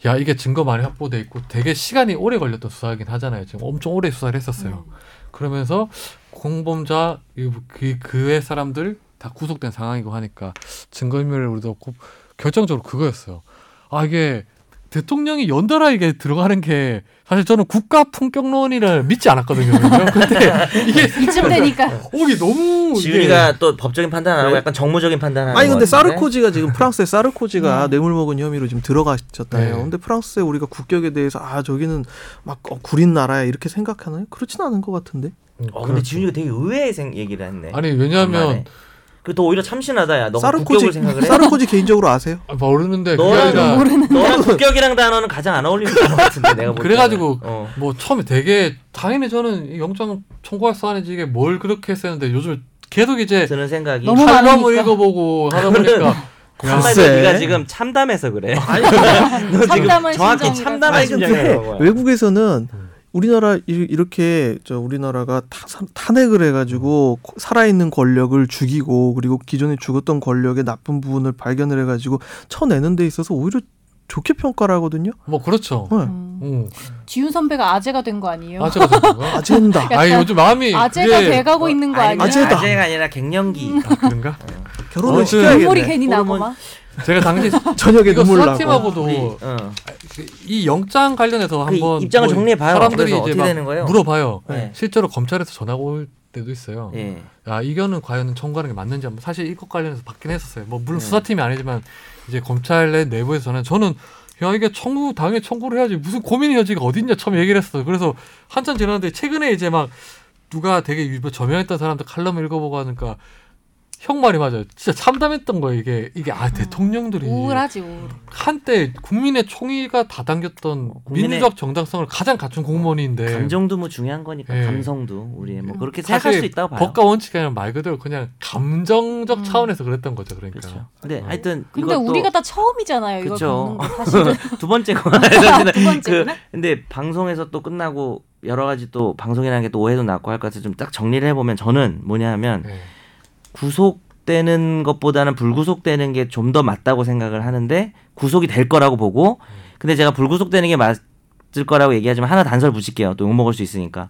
야 이게 증거 많이 확보돼 있고 되게 시간이 오래 걸렸던 수사이긴 하잖아요. 지금 엄청 오래 수사를 했었어요. 그러면서 공범자 그 그의 사람들 다 구속된 상황이고 하니까 증거인멸을 우리도 없고 결정적으로 그거였어요. 아 이게 대통령이 연달아 이게 들어가는 게 사실 저는 국가 품격론이를 믿지 않았거든요. 근데 이게 이쯤 되니까 오기 너무 지윤이가 또 법적인 판단 안 하고 네. 약간 정무적인 판단하는 아니 근데? 사르코지가 지금 프랑스의 사르코지가 뇌물 먹은 혐의로 지금 들어가셨잖아요. 네. 근데 프랑스에 우리가 국격에 대해서 아 저기는 막 어, 구린 나라야 이렇게 생각하나요? 그렇진 않은 것 같은데. 어, 근데 지윤이가 되게 의외의 생, 얘기를 했네. 그렇죠. 아니 왜냐하면 그더 오히려 참신하다 야. 사르코지 국격을 생각을 해? 사르코지 개인적으로 아세요? 아, 모르는데 너랑 아니라 너랑 국격이랑 단어는 가장 안 어울리는 단어 같은데 내가 볼 그래가지고. 어. 뭐 처음에 되게 당연히 저는 이 영장 청구할 사안이지 이게 뭘 그렇게 했었는데 요즘 계속 이제 드는 생각이 너무 많으니까. 읽어보고 하다 보니까 글쎄. 네가 지금 참담해서 그래. 아니 너 지금 정확히. 참담한 아니 심정이 근데 나온 거야. 외국에서는 우리나라 이- 이렇게 저 우리나라가 타, 탄핵을 해가지고 살아있는 권력을 죽이고 그리고 기존에 죽었던 권력의 나쁜 부분을 발견을 해가지고 쳐내는 데 있어서 오히려 좋게 평가를 하거든요. 뭐 그렇죠. 네. 음. 응. 지훈 선배가 아재가 된 거 아니에요? 아재가 된? 아젠다. 약간 아니 요즘 마음이 아재가 그게 돼가고 있는 거 아니, 아니에요? 아재다. 아재가 아니라 갱년기. 아, 그런가? 결혼을 어, 시켜야겠네. 눈물이 괜히 나고 막. 제가 당시 저녁에 이거 눈물 나고. 수사팀하고도 우리, 어. 이 영장 관련해서 그 한번 입장을 뭐 정리해 봐요. 사람들이 그래서 이제 어떻게 막 되는 거예요? 물어봐요. 네. 실제로 검찰에서 전화가 올 때도 있어요. 예. 야 이거는 과연 청구하는 게 맞는지 한번 사실 이것 관련해서 받긴 했었어요. 뭐 물론 네. 수사팀이 아니지만 이제 검찰 내 내부에서는 저는 야 이게 청구 당연히 청구를 해야지 무슨 고민의 여지가 어딨냐 처음 얘기를 했어요. 그래서 한참 지났는데 최근에 이제 막 누가 되게 유명 저명했던 사람들 칼럼 읽어보고 하니까 형 말이 맞아요. 진짜 참담했던 거예요. 이게 이게 아 대통령들이 우울하지 우울. 한때 국민의 총의가 다 당겼던 국민의- 민주적 정당성을 가장 갖춘 공무원인데 감정도 뭐 중요한 거니까 예. 감성도 우리의 뭐 음. 그렇게 생각할 수 있다고 봐요. 법과 원칙이 아니라 말 그대로 그냥 감정적 음. 차원에서 그랬던 거죠. 그러니까. 그렇죠. 근데 어. 하여튼 근데 우리가 다 처음이잖아요. 사실은. 두 번째 거. 두 번째구나. 그 근데 방송에서 또 끝나고 여러 가지 또 방송이라는 게 또 오해도 낳고 할 것 같아서 좀 딱 정리를 해보면 저는 뭐냐면 네. 구속되는 것보다는 불구속되는 게 좀 더 맞다고 생각을 하는데 구속이 될 거라고 보고 근데 제가 불구속되는 게 맞을 거라고 얘기하지만 하나 단서를 붙일게요. 또 욕먹을 수 있으니까.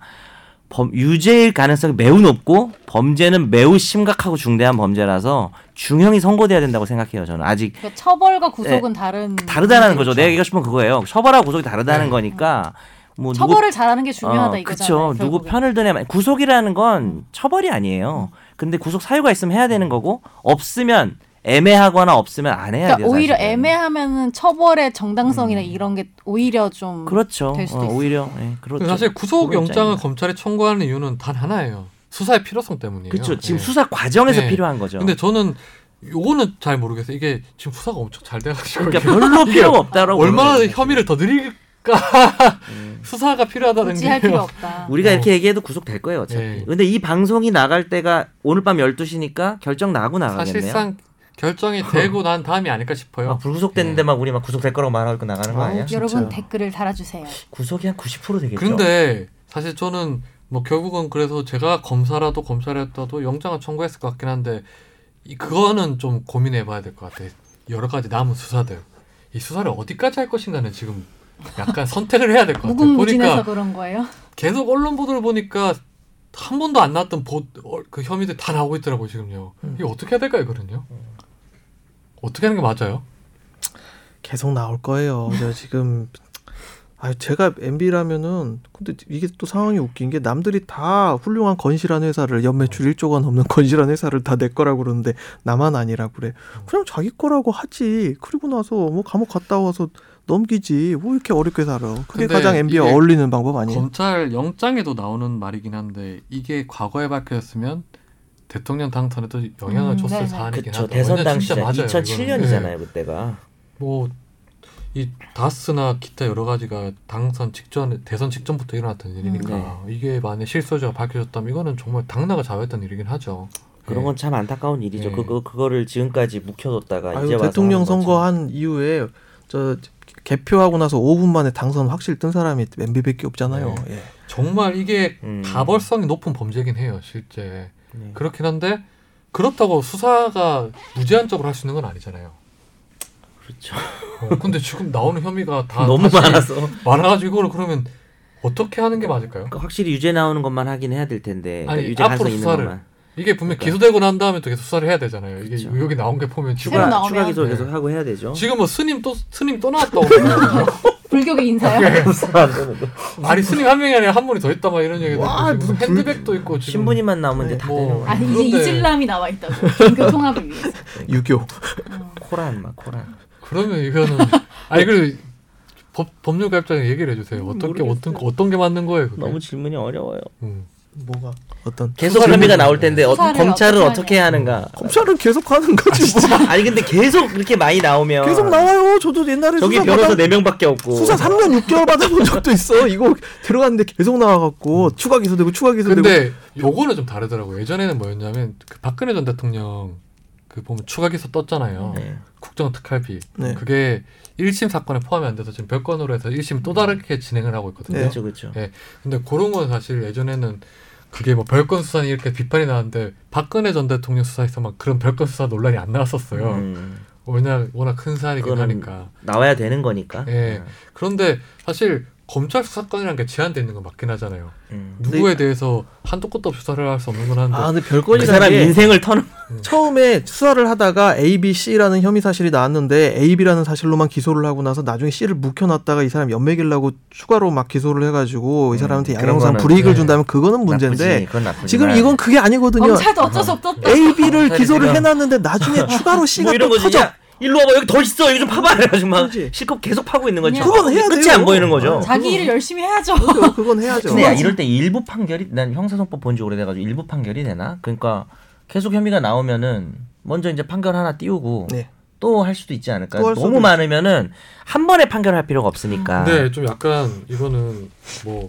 범, 유죄일 가능성이 매우 높고 범죄는 매우 심각하고 중대한 범죄라서 중형이 선고돼야 된다고 생각해요. 저는 아직 그러니까 처벌과 구속은 다른. 다르다는 거죠. 내가 얘기하고 싶은 건 그거예요. 처벌하고 구속이 다르다는 네. 거니까 뭐 누구 처벌을 잘하는 게 중요하다 어, 이거잖아요. 그쵸. 누구. 편을 드냐. 구속이라는 건 처벌이 아니에요. 근데 구속 사유가 있으면 해야 되는 거고 없으면 애매하거나 없으면 안 해야 그러니까 돼요. 오히려 사실은. 애매하면은 처벌의 정당성이나 이런 게 오히려 좀 그렇죠. 될 수도 어. 오히려 예, 그렇죠. 사실 구속 영장을. 검찰이 청구하는 이유는 단 하나예요. 수사의 필요성 때문이에요. 그렇죠. 지금 네. 수사 과정에서 네. 필요한 거죠. 근데 저는 요거는 잘 모르겠어요. 이게 지금 수사가 엄청 잘 돼가지고 그러니까 별로 필요가 없다라고 얼마나 혐의를 더 늘릴 까 음. 수사가 필요하다는 게 필요 없다. 우리가 어. 이렇게 얘기해도 구속될 거예요, 어차피. 네. 근데 이 방송이 나갈 때가 오늘 밤 12시니까 결정 나고 나가겠네요. 사실상 결정이 되고 난 다음이 아닐까 싶어요. 막 불구속됐는데 막 우리 막 구속될 거라고 말하고 나가는 거 아니야? 여러분 댓글을 달아주세요. 구속이 한 90% 되겠죠. 근데 사실 저는 뭐 결국은 그래서 제가 검사라도 검찰이었다도 영장을 청구했을 것 같긴 한데 이 그거는 좀 고민해봐야 될 것 같아요. 여러 가지 남은 수사들 이 수사를 어디까지 할 것인가는 지금 약간 선택을 해야 될 것 같아요. 무궁무진해서 보니까 그런 거예요. 계속 언론 보도를 보니까 한 번도 안 나왔던 보, 어, 그 혐의들 다 나오고 있더라고요 지금요. 음. 이게 어떻게 해야 될까요, 그런요? 어떻게 하는 게 맞아요? 계속 나올 거예요. 저 지금 아 제가 MB라면은 근데 이게 또 상황이 웃긴 게 남들이 다 훌륭한 건실한 회사를 연매출 1조 원 넘는 건실한 회사를 다 내 거라고 그러는데 나만 아니라 그래. 그냥 자기 거라고 하지. 그리고 나서 뭐 감옥 갔다 와서 넘기지. 뭐 이렇게 어렵게 살아. 그게 가장 MB에 어울리는 방법 아니에요? 검찰 영장에도 나오는 말이긴 한데 이게 과거에 밝혀졌으면 대통령 당선에도 영향을 음, 줬을 네네. 사안이긴 그쵸 하다. 대선 당시 진짜 맞아요, 2007년이잖아요 이거는. 그때가 뭐 이 다스나 기타 여러 가지가 당선 직전 대선 직전부터 일어났던 일이니까 음, 이게 만약 실소유자가 밝혀졌다면 이거는 정말 당나가 자했던 일이긴 하죠. 그런 예. 건참 안타까운 일이죠 네. 그거 그거를 지금까지 묵혀뒀다가 아유 이제 와서 대통령 거죠. 선거 한 이후에 저 개표하고 나서 5분 만에 당선 확실 뜬 사람이 MB밖에 없잖아요. 네. 예. 정말 이게 음. 가벌성이 높은 범죄긴 해요, 실제. 네. 그렇긴 한데 그렇다고 수사가 무제한적으로 할 수 있는 건 아니잖아요. 그렇죠 어, 근데 지금 나오는 혐의가 다 너무 많아서 많아가지고 이거를 그러면 어떻게 하는 게 맞을까요? 그러니까 확실히 유죄 나오는 것만 하긴 해야 될 텐데 아니, 그러니까 유죄 앞으로 수사를 것만 이게 분명 그러니까. 기소되고 난 다음에 또 계속 수사를 해야 되잖아요. 이게 그렇죠. 여기 나온 게 보면 지금 추가 나오면- 추가 기소 네. 계속 하고 해야 되죠 지금 뭐 스님 또 스님 또 나왔다고. 불교계 인사요. 네. 아니 스님 한 명이 아니라 한 분이 더 있다 막 이런 얘기도 와, 무슨 핸드백도 있고 지금 신부님만 나오면 이제 다 뭐- 아니 이제 그런데- 이슬람이 나와 있다고 종교 통합을 위해서. 유교. 어. 코란 막 코란 그러면 이거는 아니 그법 법률가입장에 얘기를 해주세요. 어떤 게 어떤 거- 어떤 게 맞는 거예요? 그게? 너무 질문이 어려워요 음. 뭐가 어떤 계속 혐의가 나올 텐데 어, 수사를 검찰은 어떻게 어떻게 해야 하는가 검찰은 계속 하는 거지. 뭐. 아니 근데 계속 그렇게 많이 나오면 계속 나와요. 저도 옛날에 저기 수사 변호사 받아, 네 명밖에 없고 수사 3년 6개월 받아본 적도 있어. 이거 들어갔는데 계속 나와갖고 추가 기소되고 추가 기소되고. 근데 요거는 좀 다르더라고요. 예전에는 뭐였냐면 그 박근혜 전 대통령 그 보면 추가 기소 떴잖아요. 네. 국정 특활비. 네. 그게 1심 사건에 포함이 안 돼서 지금 별건으로 해서 1심 또 다르게 진행을 하고 있거든요. 네. 그렇죠, 그렇죠. 예. 근데 그런 건 사실 예전에는 그게 뭐 별건 수사니 이렇게 비판이 나왔는데 박근혜 전 대통령 수사에서 막 그런 별건 수사 논란이 안 나왔었어요. 음, 왜냐 워낙 큰 사안이긴 하니까. 나와야 되는 거니까. 예. 음. 그런데 사실 검찰 수사권이라는 게 제한돼 있는 건 맞긴 하잖아요. 음. 누구에 대해서 한도 끝도 없이 수사를 할 수 없는 건 한데. 아 근데 그 별건이라는 사람 게 인생을 터는 처음에 수사를 하다가 A, B, C라는 혐의 사실이 나왔는데 A, B라는 사실로만 기소를 하고 나서 나중에 C를 묵혀놨다가 이 사람 연맥이려고 추가로 막 기소를 해가지고 이 음, 사람한테 양형상 불이익을 네. 준다면 그거는 문제인데 나쁘지, 그건 나쁘지. 지금 이건 그게 아니거든요. 검찰도 어쩔 수 없었다. A, B를 기소를 해놨는데 나중에 추가로 C가 뭐또 거지. 터져. 야, 일로 와봐 여기 더 있어 여기 좀 파봐 이래가지고 막 그렇지. 실컷 계속 파고 있는 거죠. 그건 해야 끝이 돼요. 안 보이는 거죠. 어. 자기 일을 열심히 해야죠. 그죠, 그건 해야죠. 근데 야, 이럴 때 일부 판결이 난 형사소법 본 지 오래돼가지고 일부 판결이 되나? 그러니까 계속 혐의가 나오면은 먼저 이제 판결 하나 띄우고 네. 또할 수도 있지 않을까? 또할 너무. 많으면은 한 번에 판결할 필요가 없으니까. 근데 좀 약간 이거는 뭐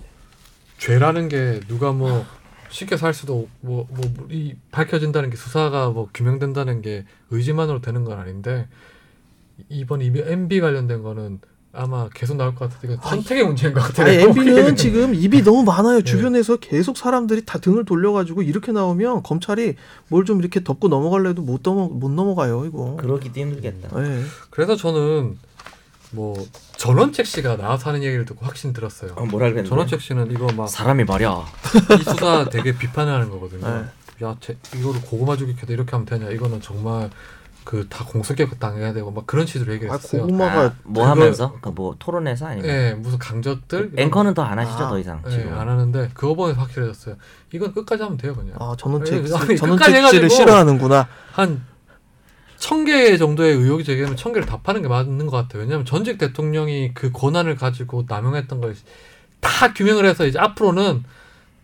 죄라는 게 누가 뭐 쉽게 살 수도 뭐뭐 이 밝혀진다는 게 수사가 뭐 규명된다는 게 의지만으로 되는 건 아닌데 이번 이 MB 관련된 거는 아마 계속 나올 것 같은데 이건 선택의 문제인 것 같아요. 아니, MB는 지금 입이 너무 많아요. 주변에서 계속 사람들이 다 등을 돌려가지고 이렇게 나오면 검찰이 뭘 좀 이렇게 덮고 넘어갈래도 못 넘어 못 넘어가요 이거. 그러기도 힘들겠다. 네. 그래서 저는 뭐 전원책 씨가 나와서 하는 얘기를 듣고 확신 들었어요. 어, 뭐라 그랬는데? 전원책 씨는 이거 막 사람이 말이야. 이 수사 되게 비판을 하는 거거든요. 네. 야, 제, 이거를 고구마 죽이켜도 이렇게 하면 되냐? 이거는 정말 그 다 공소개혁 당해야 되고 막 그런 식으로 얘기를 아 했어요. 고구마가 아, 뭐 하면서 그 뭐 토론에서 아니면 예, 무슨 강적들 앵커는 더 안 하시죠 아, 더 이상 예, 지금. 안 하는데 그거 보면서 확실해졌어요. 이건 끝까지 하면 돼요, 그냥. 아 저는 예, 책 아니, 저는 끝까지 책씨를 해가지고 싫어하는구나. 한 천개 정도의 의혹이 제기하면 천 개를 다 파는 게 맞는 것 같아요. 왜냐하면 전직 대통령이 그 권한을 가지고 남용했던 걸 다 규명을 해서 이제 앞으로는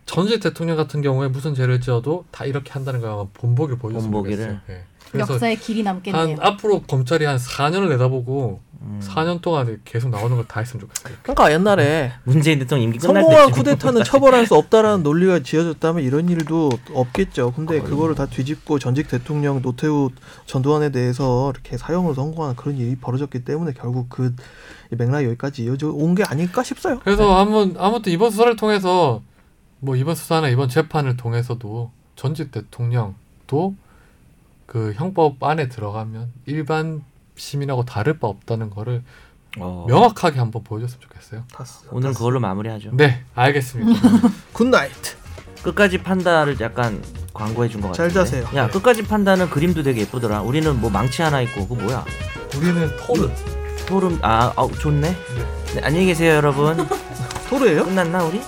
전직 대통령 같은 경우에 무슨 죄를 지어도 다 이렇게 한다는 걸 아마 본보기를 보여줬으면? 좋겠어요. 예. 역사의 길이 한 남겠네요. 앞으로 검찰이 한 4년을 내다보고 음. 4년 동안 계속 나오는 걸 다 했으면 좋겠어요. 그러니까 옛날에 문재인 대통령 임기 끝날 성공한 쿠데타는 처벌할 수 없다라는 논리가 지어졌다면 이런 일도 없겠죠. 근데 거의. 그거를 다 뒤집고 전직 대통령 노태우 전두환에 대해서 이렇게 사형을 선고하는 그런 일이 벌어졌기 때문에 결국 그 맥락이 여기까지 이어져 온 게 아닐까 싶어요. 그래서 한번 아무튼 이번 수사를 통해서 뭐 이번 수사나 이번 재판을 통해서도 전직 대통령도 그 형법 안에 들어가면 일반 시민하고 다를 바 없다는 거를 어. 명확하게 한번 보여줬으면 좋겠어요. 다스. 오늘 그걸로 마무리하죠. 네, 알겠습니다. Good night. 끝까지 판다를 약간 광고해 준 것 같은데. 자세요. 야 네. 끝까지 판다는 그림도 되게 예쁘더라. 우리는 뭐 망치 하나 있고 그거 뭐야? 우리는 토론. 소름 아 어, 좋네. 네, 안녕히 계세요 여러분. 토르예요? 끝났나 우리?